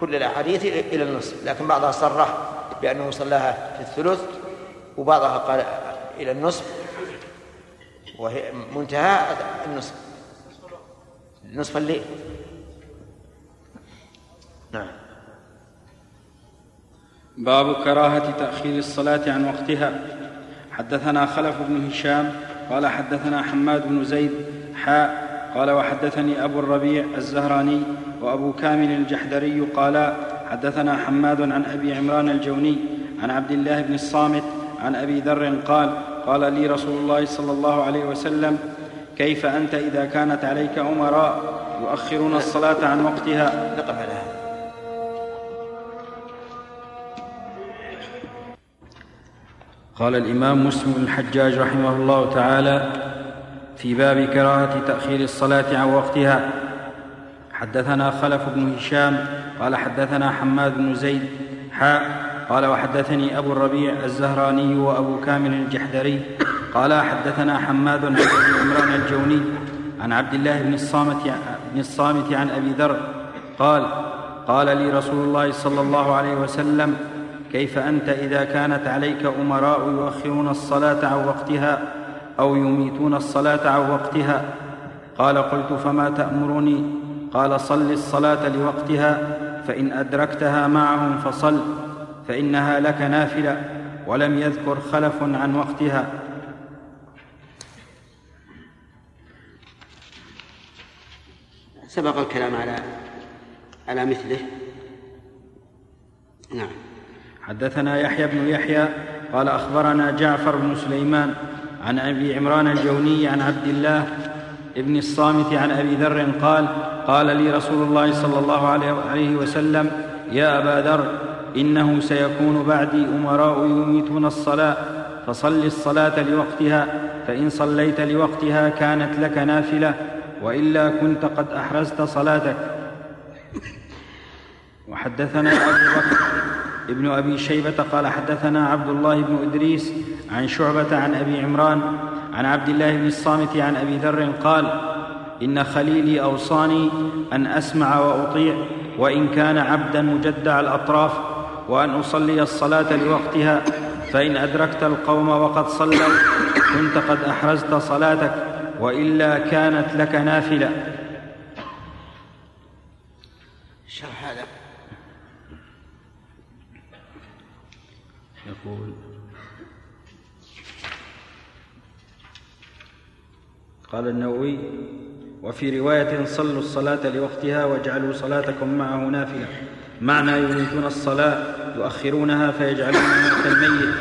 كل الأحاديث إلى النصف لكن بعضها صرح بأنه صلاها في الثلث وبعضها قال إلى النصف وهي منتهى النصف. نصف الليل نعم. باب كراهة تأخير الصلاة عن وقتها. حدثنا خلف بن هشام قال حدثنا حماد بن زيد حاء قال وحدثني أبو الربيع الزهراني وأبو كامل الجحدري قالا حدثنا حماد عن أبي عمران الجوني عن عبد الله بن الصامت عن أبي ذر قال قال لي رسول الله صلى الله عليه وسلم كيف أنت إذا كانت عليك أمراء يؤخرون الصلاة عن وقتها؟ نقف على هذا. قال الإمام مسلم بن الحجاج رحمه الله تعالى في باب كراهة تأخير الصلاة عن وقتها. حدثنا خلف بن هشام قال حدثنا حماد بن زيد حاء قال وحدثني أبو الربيع الزهراني وأبو كامل الجحدري قال حدثنا حماد أبي عمران الجوني عن عبد الله بن الصامت بن الصامت عن أبي ذر قال قال لي رسول الله صلى الله عليه وسلم كيف أنت إذا كانت عليك أمراء يؤخرون الصلاة عن وقتها أو يميتون الصلاة عن وقتها؟ قال قلت فما تأمرني قال صل الصلاة لوقتها فإن أدركتها معهم فصل فإنها لك نافلة ولم يذكر خلف عن وقتها. سبق الكلام على على مثله. نعم. حدثنا يحيى بن يحيى قال أخبرنا جعفر بن سليمان عن أبي عمران الجوني عن عبد الله ابن الصامت عن أبي ذر قال قال لي رسول الله صلى الله عليه وسلم يا أبا ذر إنه سيكون بعدي أمراء يميتون الصلاة فصل الصلاة لوقتها فإن صليت لوقتها كانت لك نافلة وإلا كنت قد أحرزت صلاتك. وحدثنا أبو بكر ابن أبي شيبة قال حدثنا عبد الله بن إدريس عن شعبة عن أبي عمران عن عبد الله بن الصامت عن أبي ذر قال إن خليلي أوصاني أن أسمع وأطيع وإن كان عبدا مجدع الأطراف وأن أصلي الصلاة لوقتها فإن أدركت القوم وقد صلوا كنت قد أحرزت صلاتك وإلا كانت لك نافلة. شرح هذا. يقول قال النووي وفي رواية صلوا الصلاة لوقتها واجعلوا صلاتكم معه نافلة معنى يريدون الصلاة يؤخرونها فيجعلونها كالميت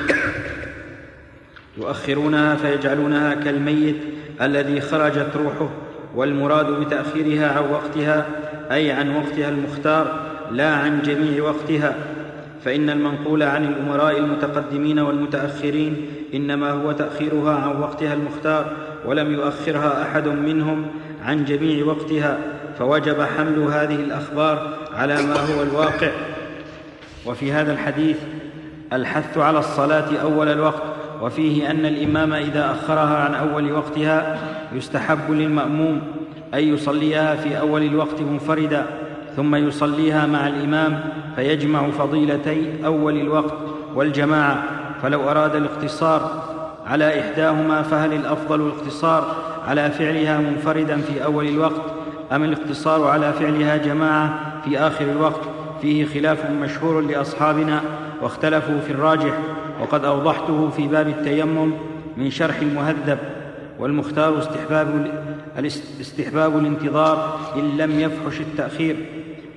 يؤخرونها فيجعلونها كالميت الذي خرجت روحه والمراد بتأخيرها عن وقتها أي عن وقتها المختار لا عن جميع وقتها. فإن المنقول عن الأمراء المتقدمين والمتأخرين إنما هو تأخيرها عن وقتها المختار ولم يؤخرها أحد منهم عن جميع وقتها فوجب حمل هذه الأخبار على ما هو الواقع. وفي هذا الحديث الحث على الصلاة أول الوقت وفيه أن الإمام إذا أخرها عن أول وقتها يستحب للمأموم أن يصليها في أول الوقت منفردا ثم يصليها مع الإمام فيجمع فضيلتي أول الوقت والجماعة. فلو أراد الاقتصار على إحداهما فهل الأفضل الاقتصار على فعلها منفردا في أول الوقت أم الاقتصار على فعلها جماعة في آخر الوقت؟ فيه خلاف مشهور لأصحابنا واختلفوا في الراجح وقد أوضحته في باب التيمم من شرح المهذب والمختار استحباب استحباب الانتظار إن لم يفحش التأخير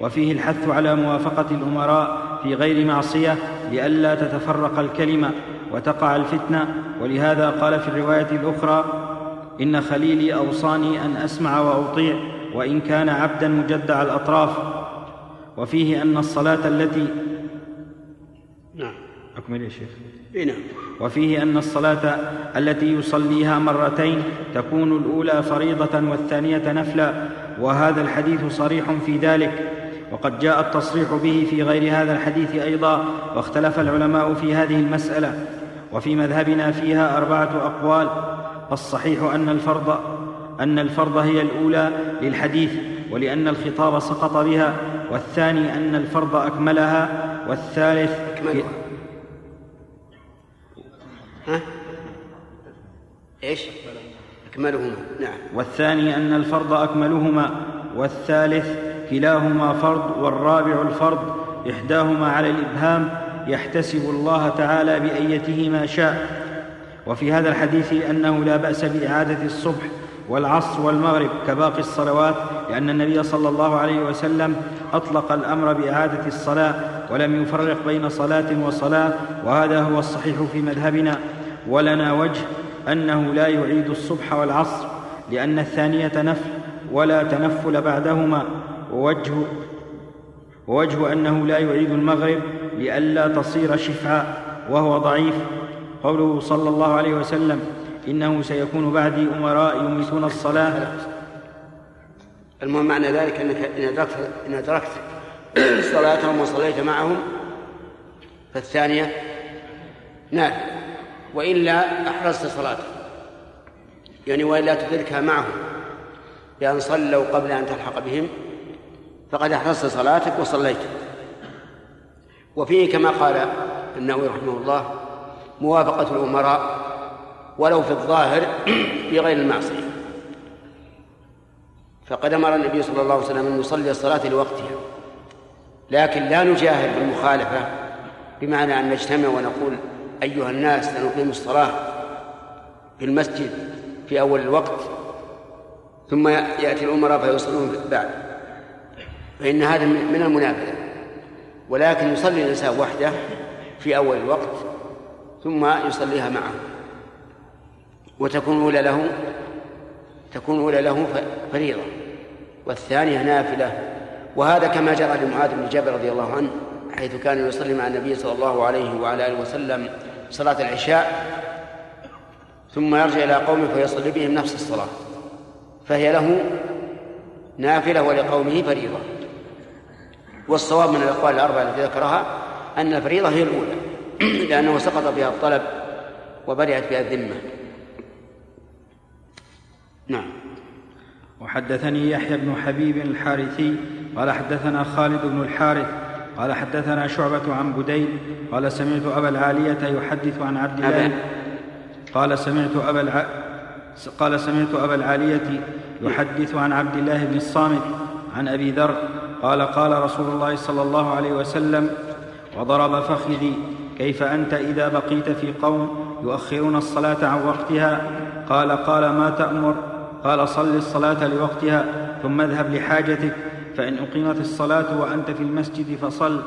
وفيه الحث على موافقة الأمراء في غير معصية لئلا تتفرق الكلمة. وتقع الفتنة. ولهذا قال في الرواية الأخرى إن خليلي أوصاني أن أسمع وأطيع وإن كان عبدا مجدع الأطراف. وفيه أن الصلاة التي نعم. أكمل يا شيخ. نعم. وفيه أن الصلاة التي يصليها مرتين تكون الأولى فريضة والثانية نفلا وهذا الحديث صريح في ذلك. وقد جاء التصريح به في غير هذا الحديث أيضا واختلف العلماء في هذه المسألة. وفي مذهبنا فيها أربعة أقوال الصحيح أن الفرض أن الفرض هي الأولى للحديث ولأن الخطاب سقط بها والثاني أن الفرض أكملها والثالث أكملها ها؟ إيش؟ أكملهما نعم والثاني أن الفرض أكملهما والثالث كلاهما فرض والرابع الفرض إحداهما على الإبهام يحتسب الله تعالى بأيته ما شاء. وفي هذا الحديث أنه لا بأس بإعادة الصبح والعصر والمغرب كباقي الصلوات لأن النبي صلى الله عليه وسلم أطلق الأمر بإعادة الصلاة ولم يفرق بين صلاة وصلاة وهذا هو الصحيح في مذهبنا. ولنا وجه أنه لا يعيد الصبح والعصر لأن الثانية نفل ولا تنفل بعدهما ووجه ووجه أنه لا يعيد المغرب لئلا تصير شفعا وهو ضعيف. قوله صلى الله عليه وسلم إنه سيكون بعدي أمراء يميتون الصلاة. المهم معنى ذلك أنك إن أدركت إن أدركت صلاتهم وصليت معهم. فالثانية نعم. وإلا أحرزت صلاتك يعني وإلا تدركها معهم. بأن صلوا قبل أن تلحق بهم. فقد أحرزت صلاتك وصليت. وفيه كما قال النووي رحمه الله موافقة الأمراء ولو في الظاهر في غير المعصية. فقد أمر النبي صلى الله عليه وسلم أن يصلي الصلاة لوقتها. لكن لا نجاهر بالمخالفة بمعنى أن نجتمع ونقول أيها الناس سنقيم الصلاة في المسجد في أول الوقت ثم يأتي الأمراء فيصلون بعد. فإن هذا من المنافذة ولكن يصلي الإنسان وحده في أول الوقت ثم يصليها معه. وتكون الأولى له تكون الأولى له فريضة. والثانية نافلة. وهذا كما جرى لمعاذ بن جبل رضي الله عنه حيث كان يصلي مع النبي صلى الله عليه وعلى آله وسلم صلاة العشاء ثم يرجع إلى قومه فيصلي بهم نفس الصلاة. فهي له نافلة ولقومه فريضة. والصواب من الأقوال الأربعة التي ذكرها أن الفريضة هي الأولى لأنه سقط بها الطلب وبرئت بها الذمة. نعم. وحدثني يحيى بن حبيب الحارثي قال حدثنا خالد بن الحارث قال حدثنا شعبة عن بديل قال سمعت أبا العالية يحدث عن عبد الله. قال سمعت أبا الع... قال سمعت أبا العالية يحدث عن عبد الله بن الصامت عن أبي ذر قال قال رسول الله صلى الله عليه وسلم وضرب فخذي كيف أنت إذا بقيت في قوم يؤخرون الصلاة عن وقتها؟ قال قال ما تأمر؟ قال صل الصلاة لوقتها ثم اذهب لحاجتك فإن أقيمت الصلاة وأنت في المسجد فصل.